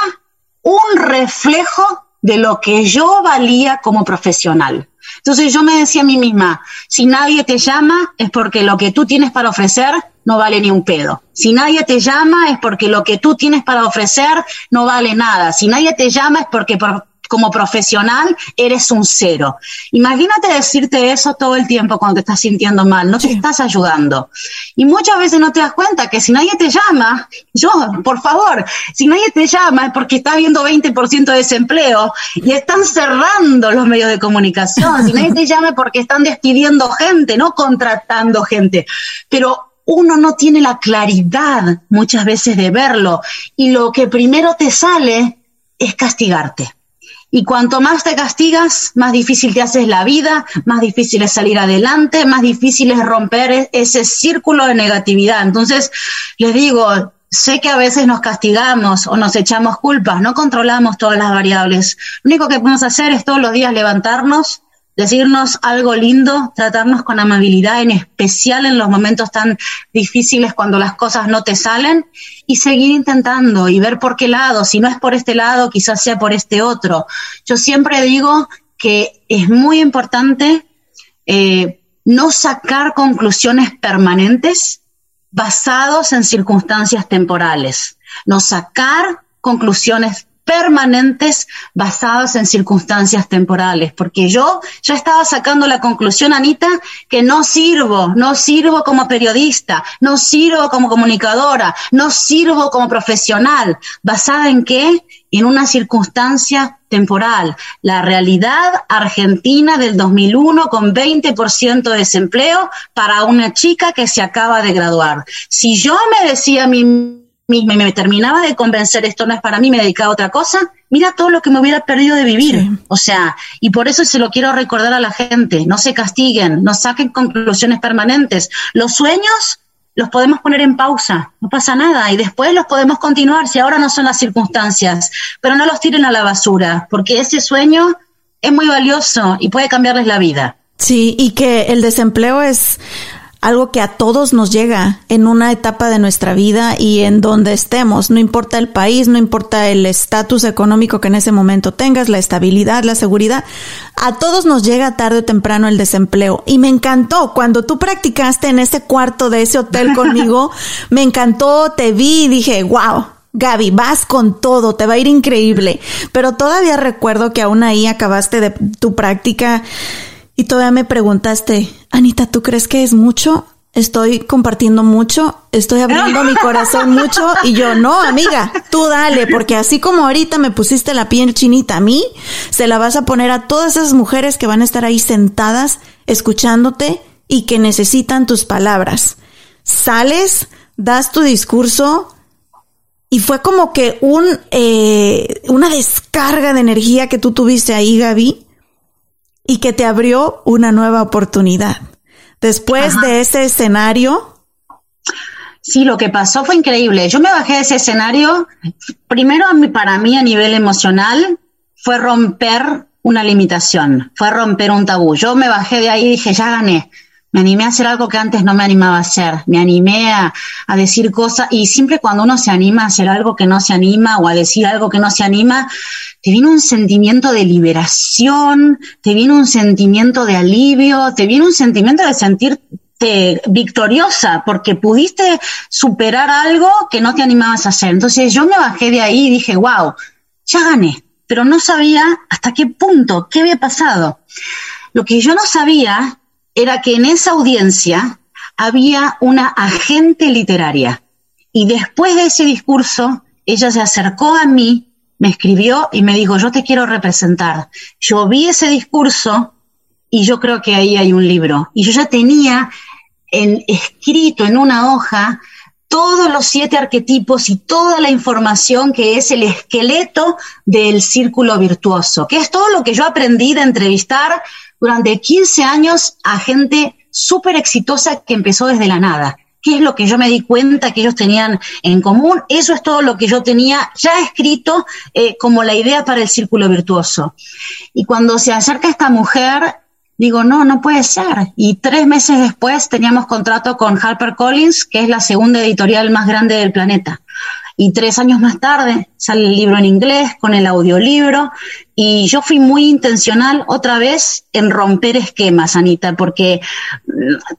un reflejo de lo que yo valía como profesional. Entonces yo me decía a mí misma, si nadie te llama es porque lo que tú tienes para ofrecer no vale ni un pedo. Si nadie te llama es porque lo que tú tienes para ofrecer no vale nada. Si nadie te llama es porque por, como profesional eres un cero. Imagínate decirte eso todo el tiempo cuando te estás sintiendo mal, no te estás ayudando. Y muchas veces no te das cuenta que si nadie te llama, yo, por favor, si nadie te llama es porque está habiendo 20% de desempleo y están cerrando los medios de comunicación. Si nadie te llama es porque están despidiendo gente, no contratando gente. Pero uno no tiene la claridad muchas veces de verlo y lo que primero te sale es castigarte. Y cuanto más te castigas, más difícil te haces la vida, más difícil es salir adelante, más difícil es romper e-, ese círculo de negatividad. Entonces, les digo, sé que a veces nos castigamos o nos echamos culpas, no controlamos todas las variables. Lo único que podemos hacer es todos los días levantarnos, decirnos algo lindo, tratarnos con amabilidad, en especial en los momentos tan difíciles cuando las cosas no te salen, y seguir intentando y ver por qué lado, si no es por este lado, quizás sea por este otro. Yo siempre digo que es muy importante eh, no sacar conclusiones permanentes basados en circunstancias temporales, no sacar conclusiones permanentes basadas en circunstancias temporales, porque yo ya estaba sacando la conclusión, Anita, que no sirvo, no sirvo como periodista, no sirvo como comunicadora, no sirvo como profesional, basada en qué? En una circunstancia temporal. La realidad argentina del 2001 con 20% de desempleo para una chica que se acaba de graduar. Si yo me decía a mí y me terminaba de convencer esto no es para mí, me dedicaba a otra cosa, mira todo lo que me hubiera perdido de vivir. O sea, y por eso se lo quiero recordar a la gente, no se castiguen, no saquen conclusiones permanentes. Los sueños los podemos poner en pausa, no pasa nada, y después los podemos continuar si ahora no son las circunstancias, pero no los tiren a la basura, porque ese sueño es muy valioso y puede cambiarles la vida. Sí, y que el desempleo es algo que a todos nos llega en una etapa de nuestra vida y en donde estemos, no importa el país, no importa el estatus económico que en ese momento tengas, la estabilidad, la seguridad, a todos nos llega tarde o temprano el desempleo. Y me encantó cuando tú practicaste en ese cuarto de ese hotel conmigo, me encantó, te vi y dije, wow. Gaby, vas con todo, te va a ir increíble. Pero todavía recuerdo que aún ahí acabaste de tu práctica y todavía me preguntaste, Anita, ¿tú crees que es mucho? estoy compartiendo mucho, estoy abriendo mi corazón mucho y yo, no, amiga, tú dale, porque así como ahorita me pusiste la piel chinita a mí, se la vas a poner a todas esas mujeres que van a estar ahí sentadas escuchándote y que necesitan tus palabras. Sales, das tu discurso y fue como que un, eh, una descarga de energía que tú tuviste ahí, Gaby, y que te abrió una nueva oportunidad. Después de ese escenario. Sí, lo que pasó fue increíble. Yo me bajé de ese escenario, primero para mí a nivel emocional, fue romper una limitación, fue romper un tabú. Yo me bajé de ahí y dije, ya gané. Me animé a hacer algo que antes no me animaba a hacer. Me animé a, a, decir cosas y siempre cuando uno se anima a hacer algo que no se anima o a decir algo que no se anima, te viene un sentimiento de liberación, te viene un sentimiento de alivio, te viene un sentimiento de sentirte victoriosa porque pudiste superar algo que no te animabas a hacer. Entonces yo me bajé de ahí y dije, wow, ya gané, pero no sabía hasta qué punto, qué había pasado. Lo que yo no sabía era que en esa audiencia había una agente literaria. Y después de ese discurso, ella se acercó a mí, me escribió y me dijo, yo te quiero representar. Yo vi ese discurso y yo creo que ahí hay un libro. Y yo ya tenía en, escrito en una hoja todos los siete arquetipos y toda la información que es el esqueleto del círculo virtuoso, que es todo lo que yo aprendí de entrevistar durante 15 años a gente súper exitosa que empezó desde la nada. ¿Qué es lo que yo me di cuenta que ellos tenían en común? Eso es todo lo que yo tenía ya escrito eh, como la idea para el círculo virtuoso. Y cuando se acerca esta mujer, digo, no, no puede ser. Y tres meses después teníamos contrato con HarperCollins, que es la segunda editorial más grande del planeta. Y tres años más tarde sale el libro en inglés con el audiolibro. Y yo fui muy intencional otra vez en romper esquemas, Anita, porque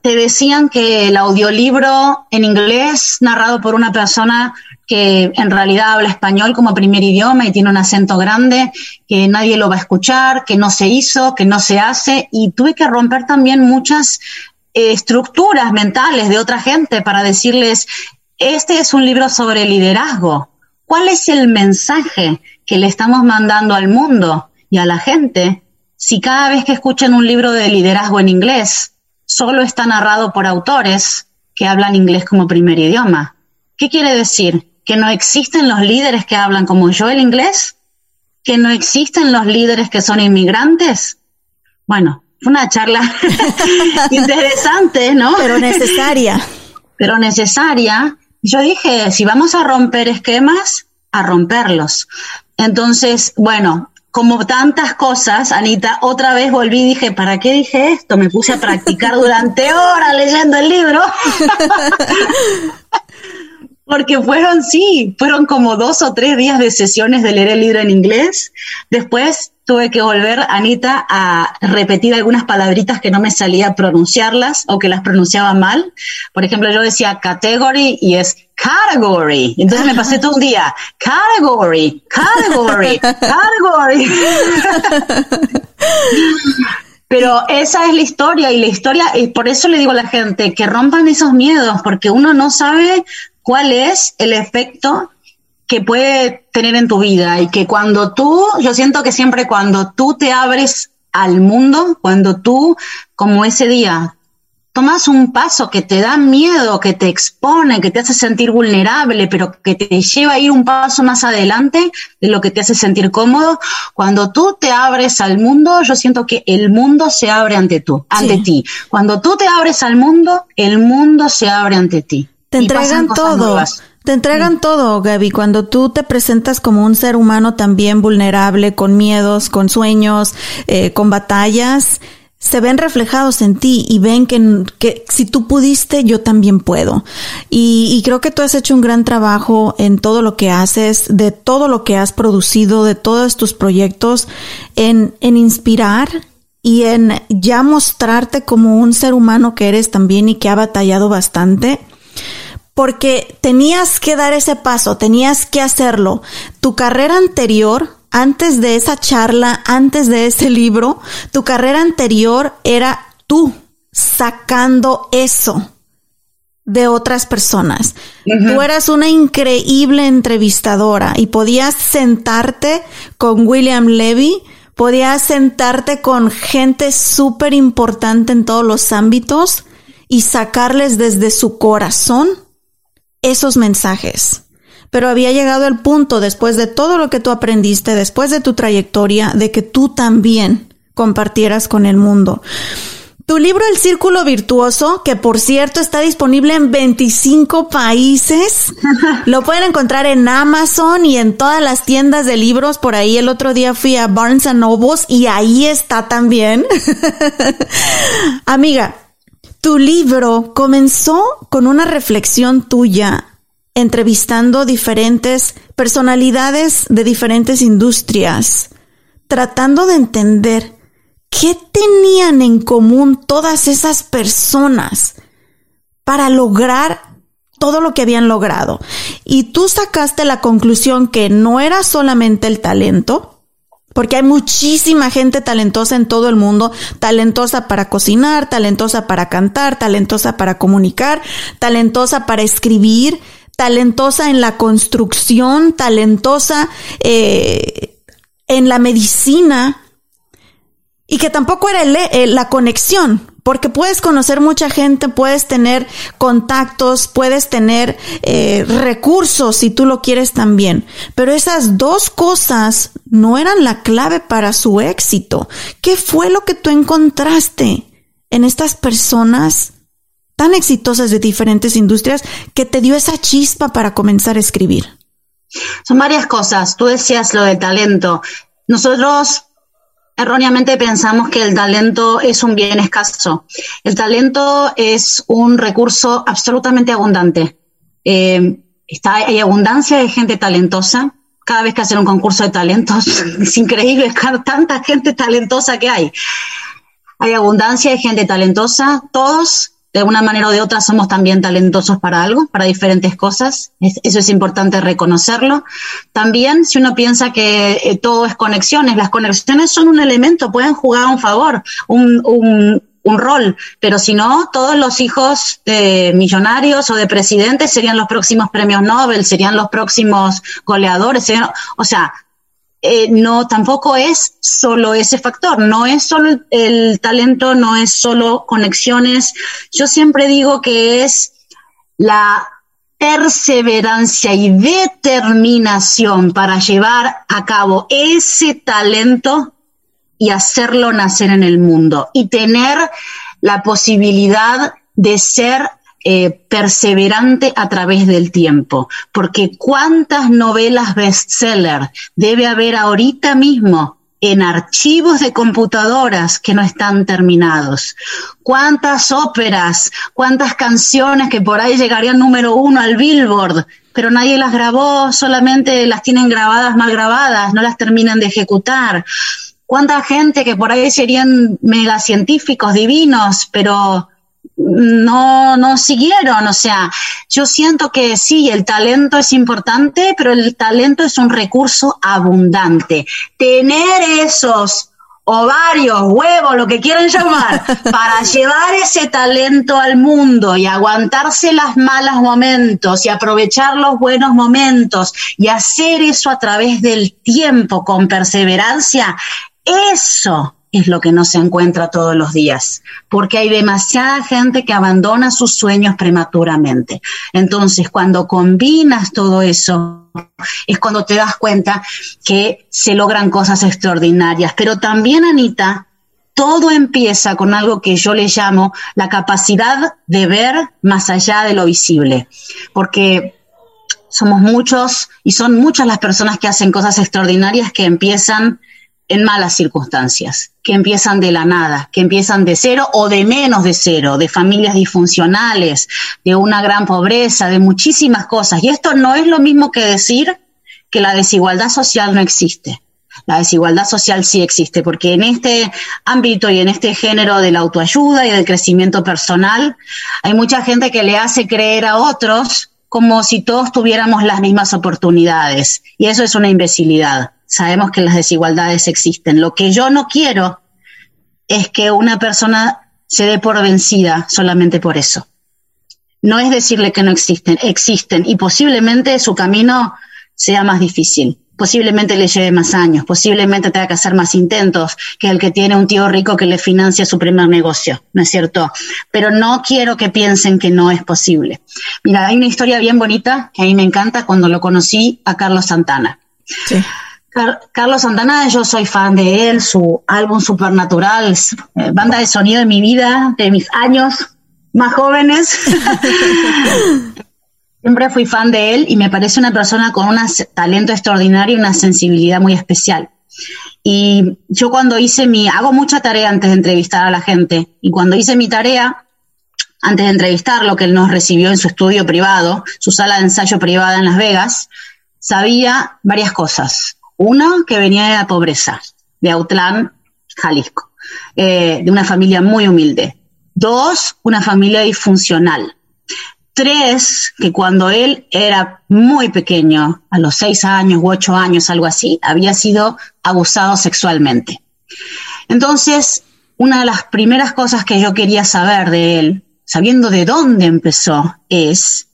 te decían que el audiolibro en inglés, narrado por una persona que en realidad habla español como primer idioma y tiene un acento grande, que nadie lo va a escuchar, que no se hizo, que no se hace. Y tuve que romper también muchas eh, estructuras mentales de otra gente para decirles, este es un libro sobre liderazgo. ¿Cuál es el mensaje que le estamos mandando al mundo y a la gente si cada vez que escuchan un libro de liderazgo en inglés solo está narrado por autores que hablan inglés como primer idioma? ¿Qué quiere decir? ¿Que no existen los líderes que hablan como yo el inglés? ¿Que no existen los líderes que son inmigrantes? Bueno, fue una charla interesante, ¿no? Pero necesaria. Pero necesaria yo dije, si vamos a romper esquemas, a romperlos. Entonces, bueno, como tantas cosas, Anita, otra vez volví y dije, ¿para qué dije esto? Me puse a practicar durante horas leyendo el libro. Porque fueron, sí, fueron como dos o tres días de sesiones de leer el libro en inglés. Después tuve que volver, Anita, a repetir algunas palabritas que no me salía pronunciarlas o que las pronunciaba mal. Por ejemplo, yo decía category y es category. Entonces me pasé todo un día, category, category, category. Pero esa es la historia y la historia, y por eso le digo a la gente que rompan esos miedos, porque uno no sabe cuál es el efecto que puede tener en tu vida y que cuando tú, yo siento que siempre cuando tú te abres al mundo, cuando tú, como ese día, tomas un paso que te da miedo, que te expone, que te hace sentir vulnerable, pero que te lleva a ir un paso más adelante de lo que te hace sentir cómodo, cuando tú te abres al mundo, yo siento que el mundo se abre ante tú, ante ti. Cuando tú te abres al mundo, el mundo se abre ante ti. Te entregan todo. Te entregan todo, Gaby, cuando tú te presentas como un ser humano también vulnerable, con miedos, con sueños, eh, con batallas, se ven reflejados en ti y ven que, que si tú pudiste, yo también puedo. Y, y, creo que tú has hecho un gran trabajo en todo lo que haces, de todo lo que has producido, de todos tus proyectos, en, en inspirar y en ya mostrarte como un ser humano que eres también y que ha batallado bastante porque tenías que dar ese paso, tenías que hacerlo. Tu carrera anterior, antes de esa charla, antes de ese libro, tu carrera anterior era tú sacando eso de otras personas. Tú eras una increíble entrevistadora y podías sentarte con William Levy, podías sentarte con gente súper importante en todos los ámbitos y sacarles desde su corazón esos mensajes. Pero había llegado el punto, después de todo lo que tú aprendiste, después de tu trayectoria, de que tú también compartieras con el mundo. Tu libro El Círculo Virtuoso, que por cierto está disponible en 25 países, lo pueden encontrar en Amazon y en todas las tiendas de libros. Por ahí el otro día fui a Barnes Noble y ahí está también. Amiga, tu libro comenzó con una reflexión tuya entrevistando diferentes personalidades de diferentes industrias, tratando de entender ¿Qué tenían en común todas esas personas para lograr todo lo que habían logrado? Y tú sacaste la conclusión que no era solamente el talento, porque hay muchísima gente talentosa en todo el mundo, talentosa para cocinar, talentosa para cantar, talentosa para comunicar, talentosa para escribir, talentosa en la construcción, talentosa eh, en la medicina, y que tampoco era eh, la conexión, porque puedes conocer mucha gente, puedes tener contactos, puedes tener eh, recursos si tú lo quieres también, pero esas dos cosas no eran la clave para su éxito. ¿Qué fue lo que tú encontraste en estas personas tan exitosas de diferentes industrias que te dio esa chispa para comenzar a escribir? Son varias cosas. Tú decías lo del talento. Nosotros Erróneamente pensamos que el talento es un bien escaso. El talento es un recurso absolutamente abundante. Eh, está, hay abundancia de gente talentosa. Cada vez que hacen un concurso de talentos, es increíble tanta gente talentosa que hay. Hay abundancia de gente talentosa. Todos de una manera o de otra somos también talentosos para algo, para diferentes cosas. eso es importante reconocerlo. También, si uno piensa que eh, todo es conexiones, las conexiones son un elemento, pueden jugar un favor, un, un, un rol, pero si no, todos los hijos de millonarios o de presidentes serían los próximos premios Nobel, serían los próximos goleadores, o sea, eh, no tampoco es solo ese factor, no es solo el, talento, no es solo conexiones. Yo siempre digo que es la perseverancia y determinación para llevar a cabo ese talento y hacerlo nacer en el mundo y tener la posibilidad de ser eh, perseverante a través del tiempo, porque cuántas novelas bestseller debe haber ahorita mismo en archivos de computadoras que no están terminados. Cuántas óperas, cuántas canciones que por ahí llegarían número uno al Billboard, pero nadie las grabó, solamente las tienen grabadas mal grabadas, no las terminan de ejecutar. Cuánta gente que por ahí serían megacientíficos divinos, pero no, no siguieron. O sea, yo siento que sí, el talento es importante, pero el talento es un recurso abundante. Tener esos ovarios, huevos, lo que quieran llamar, para llevar ese talento al mundo y aguantarse los malos momentos y aprovechar los buenos momentos y hacer eso a través del tiempo con perseverancia, eso es lo que no se encuentra todos los días, porque hay demasiada gente que abandona sus sueños prematuramente. Entonces, cuando combinas todo eso, es cuando te das cuenta que se logran cosas extraordinarias. Pero también, Anita, todo empieza con algo que yo le llamo la capacidad de ver más allá de lo visible, porque somos muchos y son muchas las personas que hacen cosas extraordinarias que empiezan en malas circunstancias, que empiezan de la nada, que empiezan de cero o de menos de cero, de familias disfuncionales, de una gran pobreza, de muchísimas cosas. Y esto no es lo mismo que decir que la desigualdad social no existe. La desigualdad social sí existe, porque en este ámbito y en este género de la autoayuda y del crecimiento personal, hay mucha gente que le hace creer a otros como si todos tuviéramos las mismas oportunidades. Y eso es una imbecilidad sabemos que las desigualdades existen. Lo que yo no quiero es que una persona se dé por vencida solamente por eso. no es decirle que no existen, existen y posiblemente su camino sea más difícil. Posiblemente le lleve más años, posiblemente tenga que hacer más intentos que el que tiene un tío rico que le financia su primer negocio, ¿no es cierto? Pero no quiero que piensen que no es posible. Mira, hay una historia bien bonita que a mí me encanta cuando lo conocí a Carlos Santana. Sí. Carlos Santana, yo soy fan de él, su álbum Supernatural, eh, banda de sonido de mi vida, de mis años más jóvenes. Siempre fui fan de él y me parece una persona con un talento extraordinario y una sensibilidad muy especial. Y yo cuando hice mi, hago mucha tarea antes de entrevistar a la gente, y cuando hice mi tarea, antes de entrevistarlo, que él nos recibió en su estudio privado, su sala de ensayo privada en Las Vegas, sabía varias cosas. Uno, que venía de la pobreza, de Autlán, Jalisco, eh, de una familia muy humilde. Dos, una familia disfuncional. Tres, que cuando él era muy pequeño, a los seis años u ocho años, algo así, había sido abusado sexualmente. Entonces, una de las primeras cosas que yo quería saber de él, sabiendo de dónde empezó, es,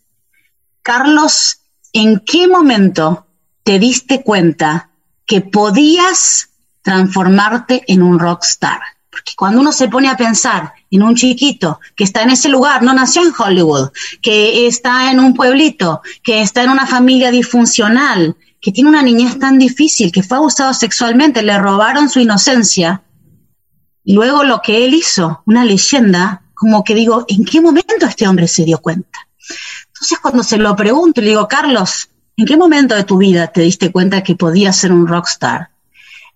Carlos, ¿en qué momento te diste cuenta que podías transformarte en un rockstar. Porque cuando uno se pone a pensar en un chiquito que está en ese lugar, no nació en Hollywood, que está en un pueblito, que está en una familia disfuncional, que tiene una niñez tan difícil, que fue abusado sexualmente, le robaron su inocencia, y luego lo que él hizo, una leyenda, como que digo, ¿en qué momento este hombre se dio cuenta? Entonces cuando se lo pregunto, le digo, Carlos, ¿En qué momento de tu vida te diste cuenta que podías ser un rockstar?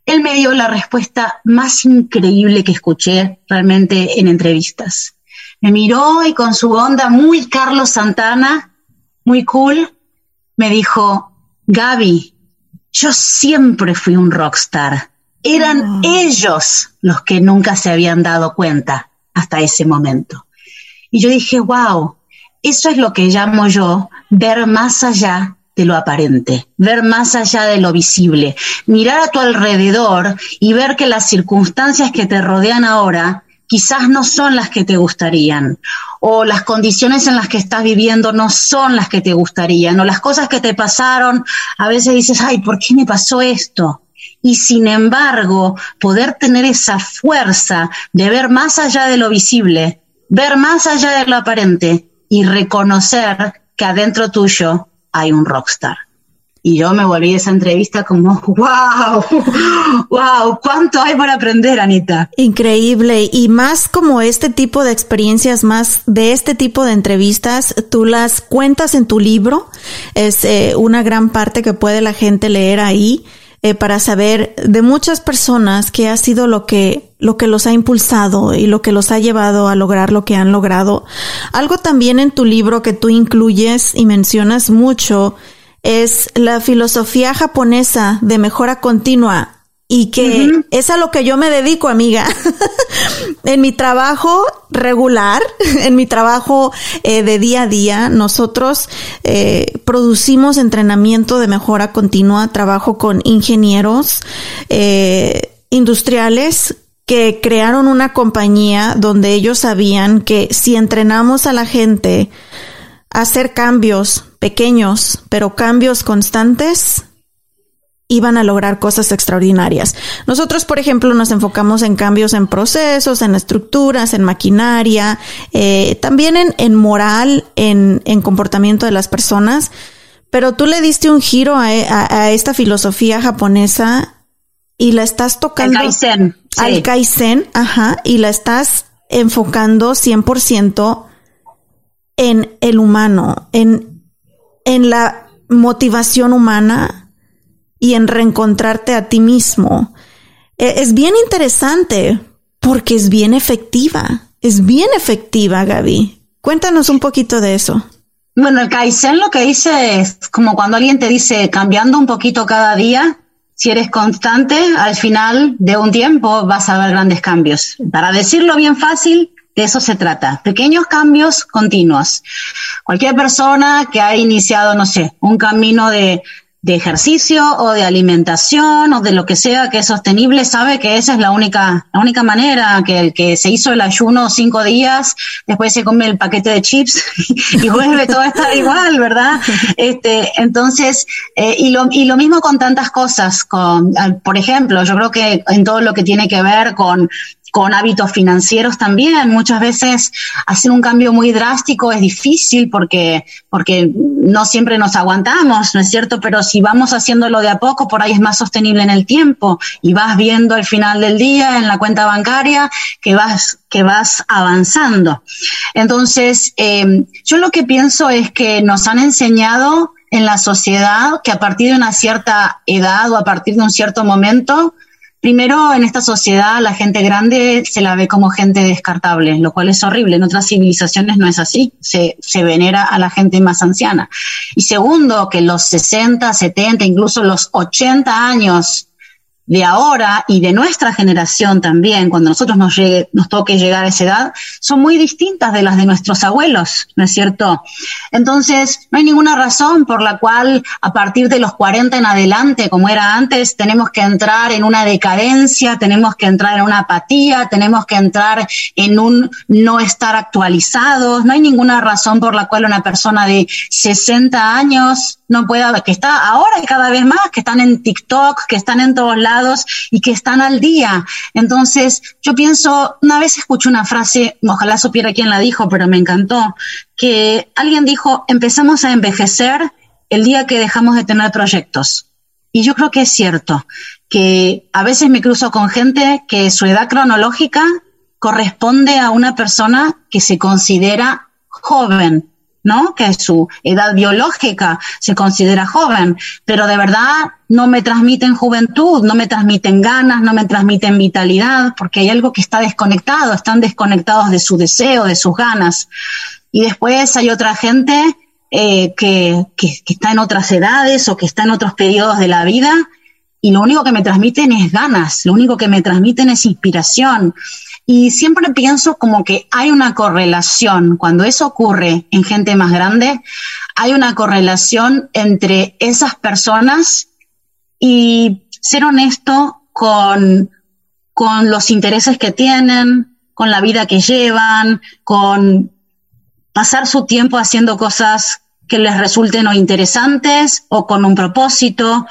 Él me dio la respuesta más increíble que escuché realmente en entrevistas. Me miró y con su onda muy Carlos Santana, muy cool, me dijo, Gaby, yo siempre fui un rockstar. Eran ah. ellos los que nunca se habían dado cuenta hasta ese momento. Y yo dije, wow, eso es lo que llamo yo ver más allá de lo aparente, ver más allá de lo visible, mirar a tu alrededor y ver que las circunstancias que te rodean ahora quizás no son las que te gustarían, o las condiciones en las que estás viviendo no son las que te gustarían, o las cosas que te pasaron, a veces dices, ay, ¿por qué me pasó esto? Y sin embargo, poder tener esa fuerza de ver más allá de lo visible, ver más allá de lo aparente y reconocer que adentro tuyo hay un rockstar. Y yo me volví esa entrevista como, wow, wow, ¿cuánto hay para aprender, Anita? Increíble. Y más como este tipo de experiencias, más de este tipo de entrevistas, tú las cuentas en tu libro. Es eh, una gran parte que puede la gente leer ahí. Eh, para saber de muchas personas qué ha sido lo que, lo que los ha impulsado y lo que los ha llevado a lograr lo que han logrado. Algo también en tu libro que tú incluyes y mencionas mucho es la filosofía japonesa de mejora continua y que es a lo que yo me dedico, amiga. en mi trabajo regular, en mi trabajo eh, de día a día, nosotros eh, producimos entrenamiento de mejora continua, trabajo con ingenieros eh, industriales que crearon una compañía donde ellos sabían que si entrenamos a la gente a hacer cambios pequeños, pero cambios constantes, iban a lograr cosas extraordinarias. Nosotros, por ejemplo, nos enfocamos en cambios en procesos, en estructuras, en maquinaria, eh, también en, moral, en, comportamiento de las personas. Pero tú le diste un giro a, esta filosofía japonesa y la estás tocando. Al Kaizen. Al Kaizen, ajá, y la estás enfocando 100% en el humano, en, en la motivación humana, y en reencontrarte a ti mismo. E, es bien interesante porque es bien efectiva. Es bien efectiva, Gaby. Cuéntanos un poquito de eso. Bueno, el Kaizen lo que dice es como cuando alguien te dice cambiando un poquito cada día, si eres constante, al final de un tiempo vas a ver grandes cambios. Para decirlo bien fácil, de eso se trata. Pequeños cambios continuos. Cualquier persona que ha iniciado, no sé, un camino de de ejercicio o de alimentación o de lo que sea que es sostenible sabe que esa es la única, la única manera, que el que se hizo el ayuno cinco días, después se come el paquete de chips y vuelve todo a estar igual, ¿verdad? Este, entonces, eh, y, lo, y lo mismo con tantas cosas, con, por ejemplo, yo creo que en todo lo que tiene que ver con con hábitos financieros también. Muchas veces hacer un cambio muy drástico es difícil porque, porque no siempre nos aguantamos, ¿no es cierto? Pero si vamos haciéndolo de a poco, por ahí es más sostenible en el tiempo y vas viendo al final del día en la cuenta bancaria que vas, que vas avanzando. Entonces, eh, yo lo que pienso es que nos han enseñado en la sociedad que a partir de una cierta edad o a partir de un cierto momento, Primero, en esta sociedad la gente grande se la ve como gente descartable, lo cual es horrible. En otras civilizaciones no es así, se, se venera a la gente más anciana. Y segundo, que los 60, 70, incluso los 80 años de ahora y de nuestra generación también, cuando nosotros nos, llegue, nos toque llegar a esa edad, son muy distintas de las de nuestros abuelos, ¿no es cierto? Entonces, no hay ninguna razón por la cual a partir de los 40 en adelante, como era antes, tenemos que entrar en una decadencia, tenemos que entrar en una apatía, tenemos que entrar en un no estar actualizados. No hay ninguna razón por la cual una persona de 60 años no pueda, que está ahora y cada vez más, que están en TikTok, que están en todos lados y que están al día. Entonces, yo pienso, una vez escuché una frase, ojalá supiera quién la dijo, pero me encantó, que alguien dijo, empezamos a envejecer el día que dejamos de tener proyectos. Y yo creo que es cierto, que a veces me cruzo con gente que su edad cronológica corresponde a una persona que se considera joven, ¿no? Que su edad biológica se considera joven, pero de verdad no me transmiten juventud, no me transmiten ganas, no me transmiten vitalidad, porque hay algo que está desconectado, están desconectados de su deseo, de sus ganas. Y después hay otra gente eh, que, que, que está en otras edades o que está en otros periodos de la vida y lo único que me transmiten es ganas, lo único que me transmiten es inspiración. Y siempre pienso como que hay una correlación, cuando eso ocurre en gente más grande, hay una correlación entre esas personas y ser honesto con, con los intereses que tienen, con la vida que llevan, con pasar su tiempo haciendo cosas que les resulten o interesantes o con un propósito,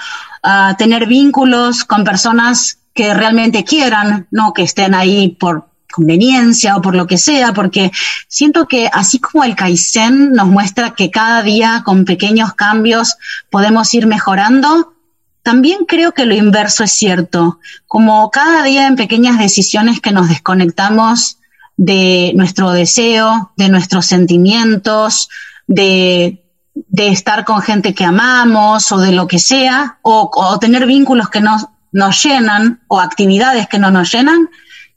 uh, tener vínculos con personas que realmente quieran, no que estén ahí por conveniencia o por lo que sea, porque siento que así como el Kaizen nos muestra que cada día con pequeños cambios podemos ir mejorando, también creo que lo inverso es cierto. Como cada día en pequeñas decisiones que nos desconectamos de nuestro deseo, de nuestros sentimientos, de, de estar con gente que amamos o de lo que sea, o, o tener vínculos que nos, nos llenan o actividades que no nos llenan,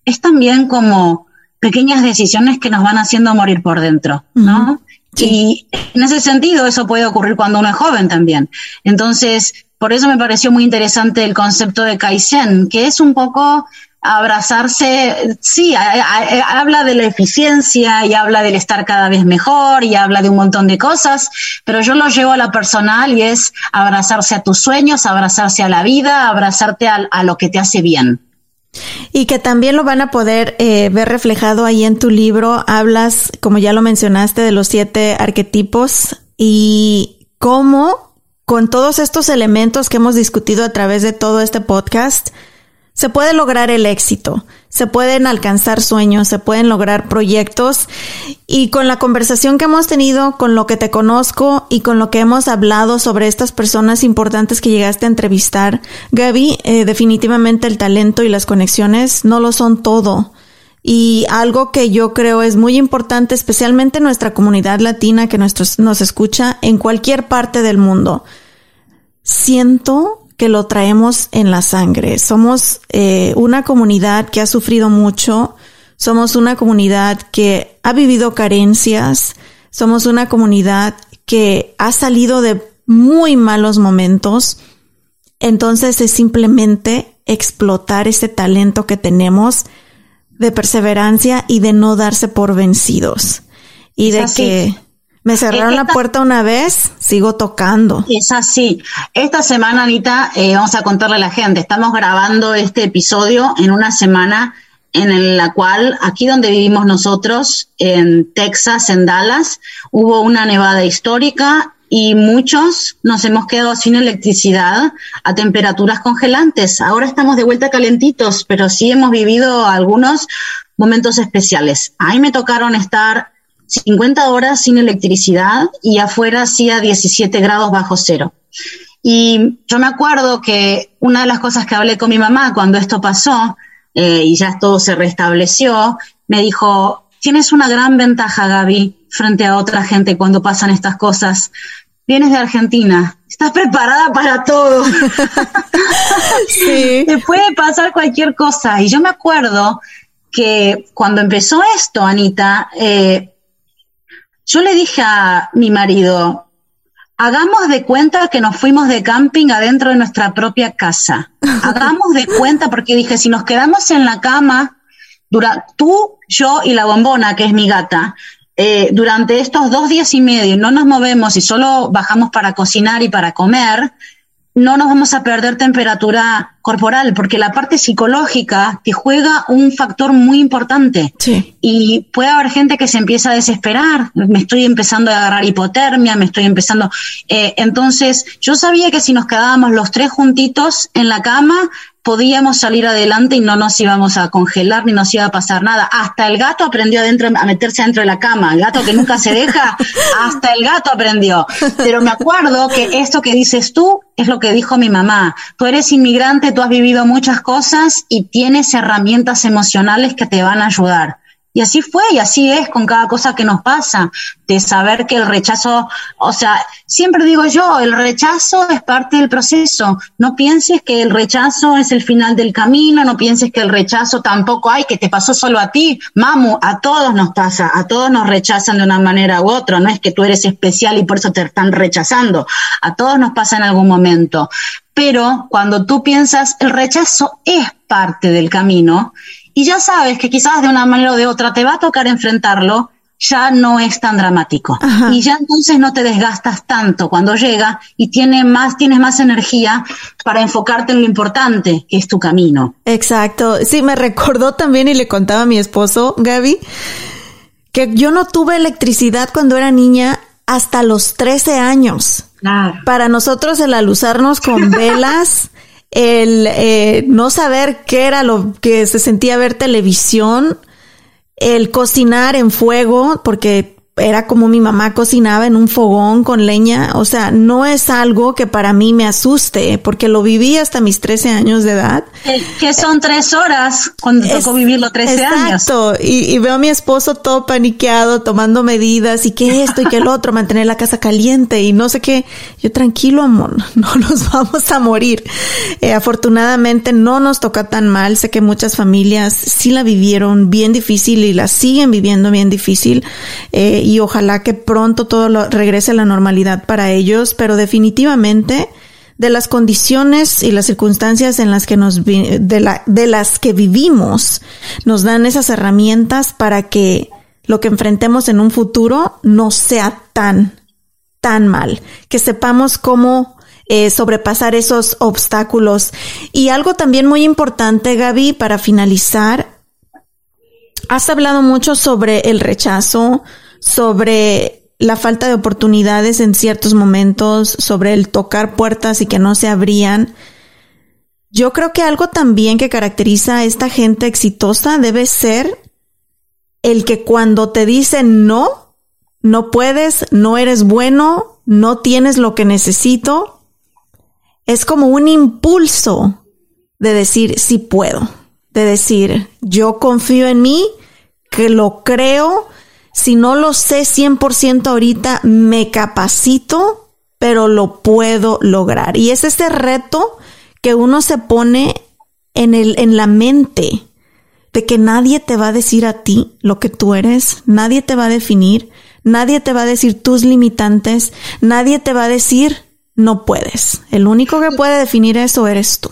es también como pequeñas decisiones que nos van haciendo morir por dentro, ¿no? Y en ese sentido eso puede ocurrir cuando uno es joven también. Entonces, por eso me pareció muy interesante el concepto de Kaizen, que es un poco abrazarse, sí, habla de la eficiencia y habla del estar cada vez mejor y habla de un montón de cosas, pero yo lo llevo a la personal y es abrazarse a tus sueños, abrazarse a la vida, abrazarte a, a lo que te hace bien. Y que también lo van a poder eh, ver reflejado ahí en tu libro. Hablas, como ya lo mencionaste, de los siete arquetipos y cómo con todos estos elementos que hemos discutido a través de todo este podcast, se puede lograr el éxito, se pueden alcanzar sueños, se pueden lograr proyectos y con la conversación que hemos tenido, con lo que te conozco y con lo que hemos hablado sobre estas personas importantes que llegaste a entrevistar, Gaby, eh, definitivamente el talento y las conexiones no lo son todo. Y algo que yo creo es muy importante, especialmente en nuestra comunidad latina que nuestros, nos escucha en cualquier parte del mundo. Siento que lo traemos en la sangre. Somos eh, una comunidad que ha sufrido mucho, somos una comunidad que ha vivido carencias, somos una comunidad que ha salido de muy malos momentos. Entonces es simplemente explotar ese talento que tenemos de perseverancia y de no darse por vencidos. Y de que Me cerraron la puerta una vez, sigo tocando. Es así. Esta semana, Anita, eh, vamos a contarle a la gente, estamos grabando este episodio en una semana en la cual aquí donde vivimos nosotros, en Texas, en Dallas, hubo una nevada histórica y muchos nos hemos quedado sin electricidad a temperaturas congelantes. Ahora estamos de vuelta calentitos, pero sí hemos vivido algunos momentos especiales. Ahí me tocaron estar 50 horas sin electricidad y afuera hacía 17 grados bajo cero. Y yo me acuerdo que una de las cosas que hablé con mi mamá cuando esto pasó eh, y ya todo se restableció, me dijo, tienes una gran ventaja, Gaby, frente a otra gente cuando pasan estas cosas. Vienes de Argentina, estás preparada para todo. sí. Te puede pasar cualquier cosa. Y yo me acuerdo que cuando empezó esto, Anita, eh, yo le dije a mi marido, hagamos de cuenta que nos fuimos de camping adentro de nuestra propia casa. Hagamos de cuenta, porque dije, si nos quedamos en la cama, dura, tú, yo y la bombona, que es mi gata, eh, durante estos dos días y medio no nos movemos y solo bajamos para cocinar y para comer, no nos vamos a perder temperatura corporal, porque la parte psicológica te juega un factor muy importante. Y puede haber gente que se empieza a desesperar, me estoy empezando a agarrar hipotermia, me estoy empezando... Eh, entonces, yo sabía que si nos quedábamos los tres juntitos en la cama, podíamos salir adelante y no nos íbamos a congelar ni nos iba a pasar nada. Hasta el gato aprendió adentro, a meterse dentro de la cama. El gato que nunca se deja, hasta el gato aprendió. Pero me acuerdo que esto que dices tú es lo que dijo mi mamá. Tú eres inmigrante, tú has vivido muchas cosas y tienes herramientas emocionales que te van a ayudar. Y así fue y así es con cada cosa que nos pasa, de saber que el rechazo, o sea, siempre digo yo, el rechazo es parte del proceso. No pienses que el rechazo es el final del camino, no pienses que el rechazo tampoco hay, que te pasó solo a ti. Mamu, a todos nos pasa, a todos nos rechazan de una manera u otra, no es que tú eres especial y por eso te están rechazando, a todos nos pasa en algún momento. Pero cuando tú piensas, el rechazo es parte del camino y ya sabes que quizás de una manera o de otra te va a tocar enfrentarlo, ya no es tan dramático. Y ya entonces no te desgastas tanto cuando llega y tiene más, tienes más energía para enfocarte en lo importante, que es tu camino. Exacto. Sí, me recordó también y le contaba a mi esposo, Gaby, que yo no tuve electricidad cuando era niña hasta los 13 años. Para nosotros el alusarnos con velas el eh, no saber qué era lo que se sentía ver televisión, el cocinar en fuego, porque era como mi mamá cocinaba en un fogón con leña, o sea, no es algo que para mí me asuste, porque lo viví hasta mis 13 años de edad. Que son tres horas cuando tocó vivirlo 13 años. Exacto, y, veo a mi esposo todo paniqueado, tomando medidas, y que esto y que el otro, mantener la casa caliente y no sé qué. Yo tranquilo, amor, no nos vamos a morir. Eh, afortunadamente no nos toca tan mal, sé que muchas familias sí la vivieron bien difícil y la siguen viviendo bien difícil. Eh, y ojalá que pronto todo lo, regrese a la normalidad para ellos, pero definitivamente de las condiciones y las circunstancias en las que nos de, la, de las que vivimos nos dan esas herramientas para que lo que enfrentemos en un futuro no sea tan tan mal, que sepamos cómo eh, sobrepasar esos obstáculos. Y algo también muy importante, Gaby, para finalizar, has hablado mucho sobre el rechazo, sobre la falta de oportunidades en ciertos momentos, sobre el tocar puertas y que no se abrían. Yo creo que algo también que caracteriza a esta gente exitosa debe ser el que cuando te dicen no, no puedes, no eres bueno, no tienes lo que necesito, es como un impulso de decir sí puedo, de decir yo confío en mí, que lo creo, si no lo sé 100% ahorita, me capacito, pero lo puedo lograr. Y es ese reto que uno se pone en, el, en la mente de que nadie te va a decir a ti lo que tú eres, nadie te va a definir, nadie te va a decir tus limitantes, nadie te va a decir no puedes. El único que puede definir eso eres tú.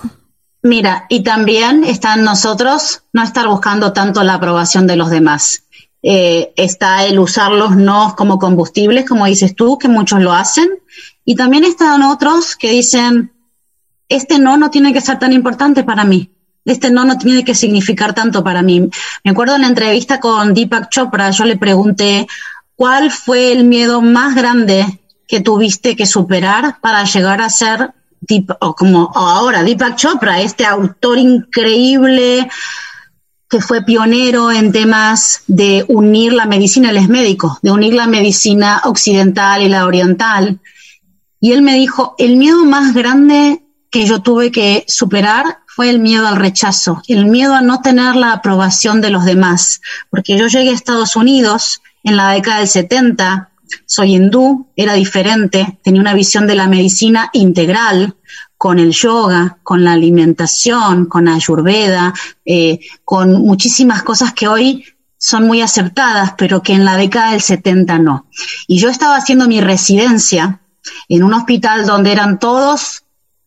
Mira, y también está en nosotros no estar buscando tanto la aprobación de los demás eh, está el usar los no como combustibles, como dices tú, que muchos lo hacen. Y también están otros que dicen, este no no tiene que ser tan importante para mí. Este no no tiene que significar tanto para mí. Me acuerdo en la entrevista con Deepak Chopra, yo le pregunté, ¿cuál fue el miedo más grande que tuviste que superar para llegar a ser, o como ahora, Deepak Chopra, este autor increíble, que fue pionero en temas de unir la medicina, él es médico, de unir la medicina occidental y la oriental. Y él me dijo, el miedo más grande que yo tuve que superar fue el miedo al rechazo, el miedo a no tener la aprobación de los demás, porque yo llegué a Estados Unidos en la década del 70, soy hindú, era diferente, tenía una visión de la medicina integral, con el yoga, con la alimentación, con Ayurveda, eh, con muchísimas cosas que hoy son muy aceptadas, pero que en la década del 70 no. Y yo estaba haciendo mi residencia en un hospital donde eran todos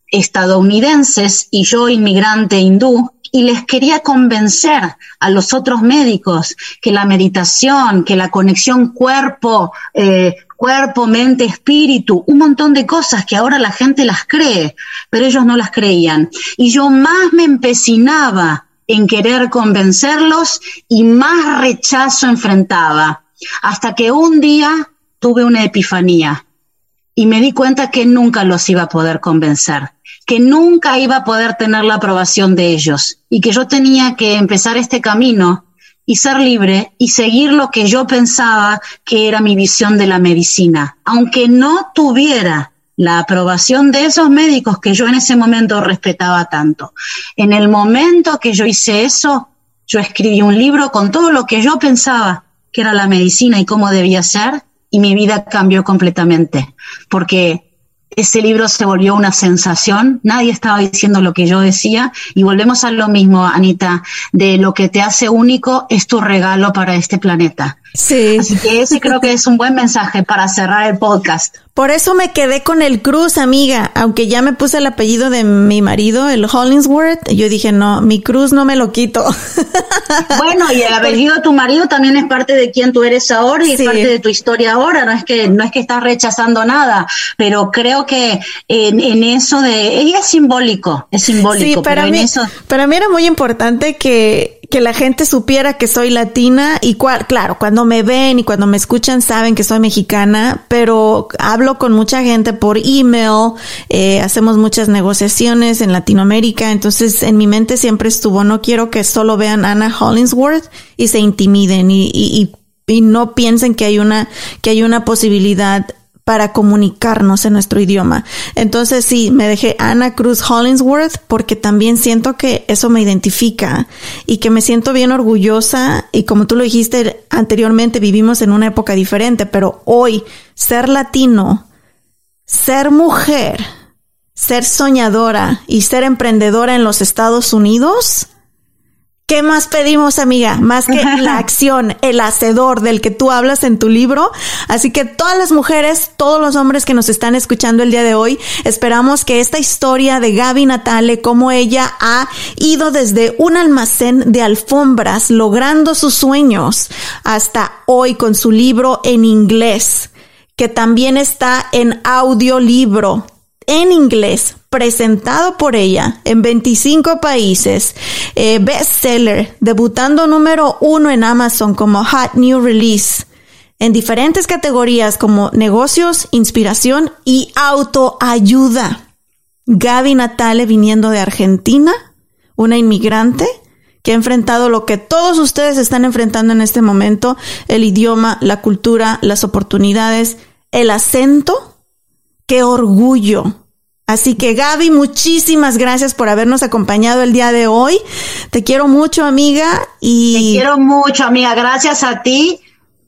estadounidenses y yo inmigrante hindú, y les quería convencer a los otros médicos que la meditación, que la conexión cuerpo, eh, cuerpo, mente, espíritu, un montón de cosas que ahora la gente las cree, pero ellos no las creían. Y yo más me empecinaba en querer convencerlos y más rechazo enfrentaba, hasta que un día tuve una epifanía y me di cuenta que nunca los iba a poder convencer, que nunca iba a poder tener la aprobación de ellos y que yo tenía que empezar este camino y ser libre y seguir lo que yo pensaba que era mi visión de la medicina, aunque no tuviera la aprobación de esos médicos que yo en ese momento respetaba tanto. En el momento que yo hice eso, yo escribí un libro con todo lo que yo pensaba que era la medicina y cómo debía ser, y mi vida cambió completamente, porque ese libro se volvió una sensación, nadie estaba diciendo lo que yo decía y volvemos a lo mismo, Anita, de lo que te hace único es tu regalo para este planeta. Sí. Así que ese creo que es un buen mensaje para cerrar el podcast. Por eso me quedé con el Cruz, amiga. Aunque ya me puse el apellido de mi marido, el Hollingsworth, yo dije, no, mi Cruz no me lo quito. Bueno, y el apellido de tu marido también es parte de quien tú eres ahora y es parte de tu historia ahora. No es que, no es que estás rechazando nada, pero creo que en, eso de, ella es simbólico, es simbólico. Sí, para pero mí, en eso... para mí era muy importante que, que la gente supiera que soy latina y cual, claro, cuando me ven y cuando me escuchan saben que soy mexicana, pero hablo con mucha gente por email, eh, hacemos muchas negociaciones en Latinoamérica, entonces en mi mente siempre estuvo, no quiero que solo vean Anna Hollingsworth y se intimiden y, y, y, y no piensen que hay una, que hay una posibilidad para comunicarnos en nuestro idioma. Entonces sí, me dejé Ana Cruz Hollingsworth porque también siento que eso me identifica y que me siento bien orgullosa y como tú lo dijiste anteriormente, vivimos en una época diferente, pero hoy ser latino, ser mujer, ser soñadora y ser emprendedora en los Estados Unidos, ¿Qué más pedimos, amiga? Más que la acción, el hacedor del que tú hablas en tu libro. Así que todas las mujeres, todos los hombres que nos están escuchando el día de hoy, esperamos que esta historia de Gaby Natale, cómo ella ha ido desde un almacén de alfombras logrando sus sueños hasta hoy con su libro en inglés, que también está en audiolibro en inglés presentado por ella en 25 países, eh, bestseller, debutando número uno en Amazon como Hot New Release, en diferentes categorías como negocios, inspiración y autoayuda. Gaby Natale viniendo de Argentina, una inmigrante que ha enfrentado lo que todos ustedes están enfrentando en este momento, el idioma, la cultura, las oportunidades, el acento. ¡Qué orgullo! Así que Gaby, muchísimas gracias por habernos acompañado el día de hoy. Te quiero mucho, amiga. Y... Te quiero mucho, amiga. Gracias a ti.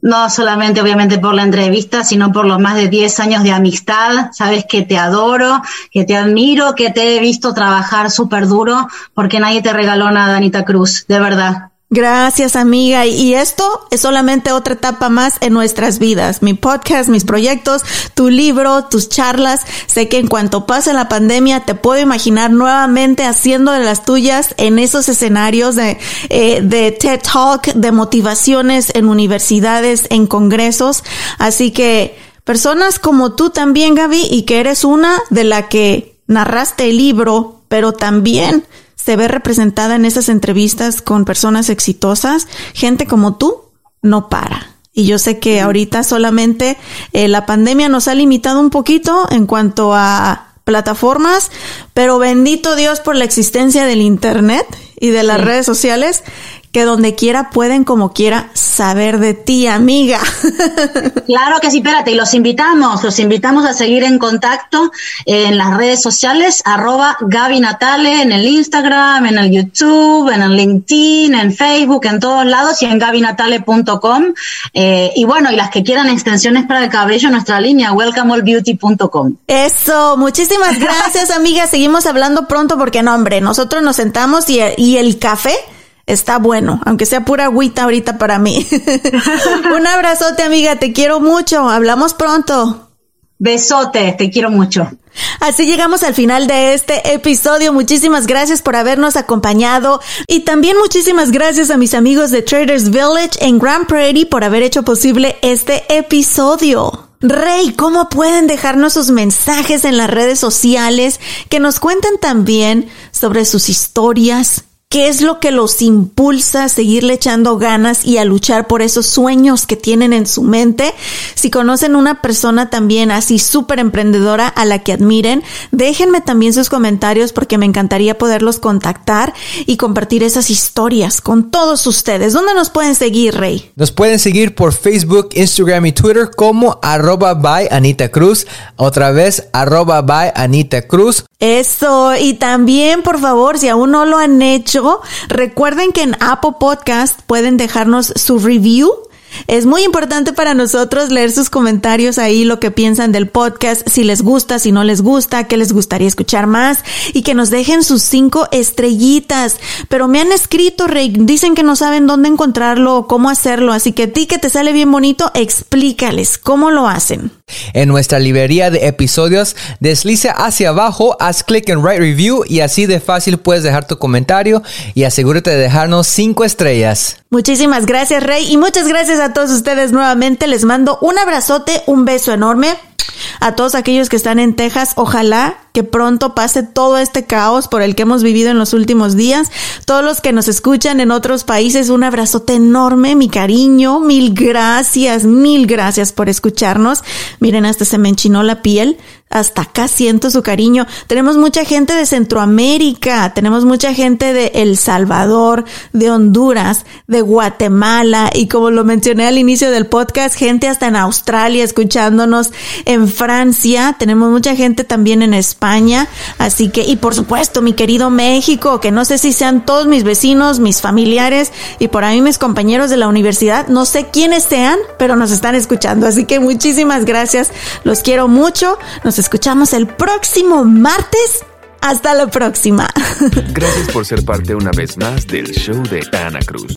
No solamente obviamente por la entrevista, sino por los más de 10 años de amistad. Sabes que te adoro, que te admiro, que te he visto trabajar súper duro, porque nadie te regaló nada, Anita Cruz, de verdad. Gracias amiga. Y esto es solamente otra etapa más en nuestras vidas. Mi podcast, mis proyectos, tu libro, tus charlas. Sé que en cuanto pase la pandemia te puedo imaginar nuevamente haciendo de las tuyas en esos escenarios de, eh, de TED Talk, de motivaciones en universidades, en congresos. Así que personas como tú también, Gaby, y que eres una de la que narraste el libro, pero también se ve representada en esas entrevistas con personas exitosas, gente como tú no para. Y yo sé que ahorita solamente eh, la pandemia nos ha limitado un poquito en cuanto a plataformas, pero bendito Dios por la existencia del Internet y de las redes sociales que donde quiera pueden como quiera saber de ti, amiga. Claro que sí, espérate, y los invitamos, los invitamos a seguir en contacto en las redes sociales, arroba Gaby Natale, en el Instagram, en el YouTube, en el LinkedIn, en Facebook, en todos lados y en gabinatale.com. Eh, y bueno, y las que quieran extensiones para el cabello, nuestra línea, welcomeallbeauty.com. Eso, muchísimas gracias, amiga. Seguimos hablando pronto porque no, hombre, nosotros nos sentamos y, y el café está bueno, aunque sea pura agüita ahorita para mí. Un abrazote, amiga, te quiero mucho. Hablamos pronto. Besote, te quiero mucho. Así llegamos al final de este episodio. Muchísimas gracias por habernos acompañado y también muchísimas gracias a mis amigos de Traders Village en Grand Prairie por haber hecho posible este episodio. Rey, ¿cómo pueden dejarnos sus mensajes en las redes sociales que nos cuenten también sobre sus historias, ¿Qué es lo que los impulsa a seguirle echando ganas y a luchar por esos sueños que tienen en su mente? Si conocen una persona también así súper emprendedora a la que admiren, déjenme también sus comentarios porque me encantaría poderlos contactar y compartir esas historias con todos ustedes. ¿Dónde nos pueden seguir, Rey? Nos pueden seguir por Facebook, Instagram y Twitter como arroba by Anita Cruz. Otra vez, arroba by Anita Cruz. Eso. Y también, por favor, si aún no lo han hecho, recuerden que en Apple Podcast pueden dejarnos su review es muy importante para nosotros leer sus comentarios ahí, lo que piensan del podcast, si les gusta, si no les gusta, qué les gustaría escuchar más y que nos dejen sus cinco estrellitas. Pero me han escrito, Rey, dicen que no saben dónde encontrarlo o cómo hacerlo, así que a ti que te sale bien bonito, explícales cómo lo hacen. En nuestra librería de episodios, desliza hacia abajo, haz clic en Write Review y así de fácil puedes dejar tu comentario y asegúrate de dejarnos cinco estrellas. Muchísimas gracias, Rey, y muchas gracias a todos ustedes nuevamente. Les mando un abrazote, un beso enorme. A todos aquellos que están en Texas, ojalá que pronto pase todo este caos por el que hemos vivido en los últimos días. Todos los que nos escuchan en otros países, un abrazote enorme, mi cariño, mil gracias, mil gracias por escucharnos. Miren, hasta se me enchinó la piel hasta acá siento su cariño. Tenemos mucha gente de Centroamérica, tenemos mucha gente de El Salvador, de Honduras, de Guatemala y como lo mencioné al inicio del podcast, gente hasta en Australia escuchándonos, en Francia, tenemos mucha gente también en España, así que y por supuesto mi querido México, que no sé si sean todos mis vecinos, mis familiares y por ahí mis compañeros de la universidad, no sé quiénes sean, pero nos están escuchando, así que muchísimas gracias, los quiero mucho. Nos escuchamos el próximo martes. Hasta la próxima. Gracias por ser parte una vez más del show de Ana Cruz.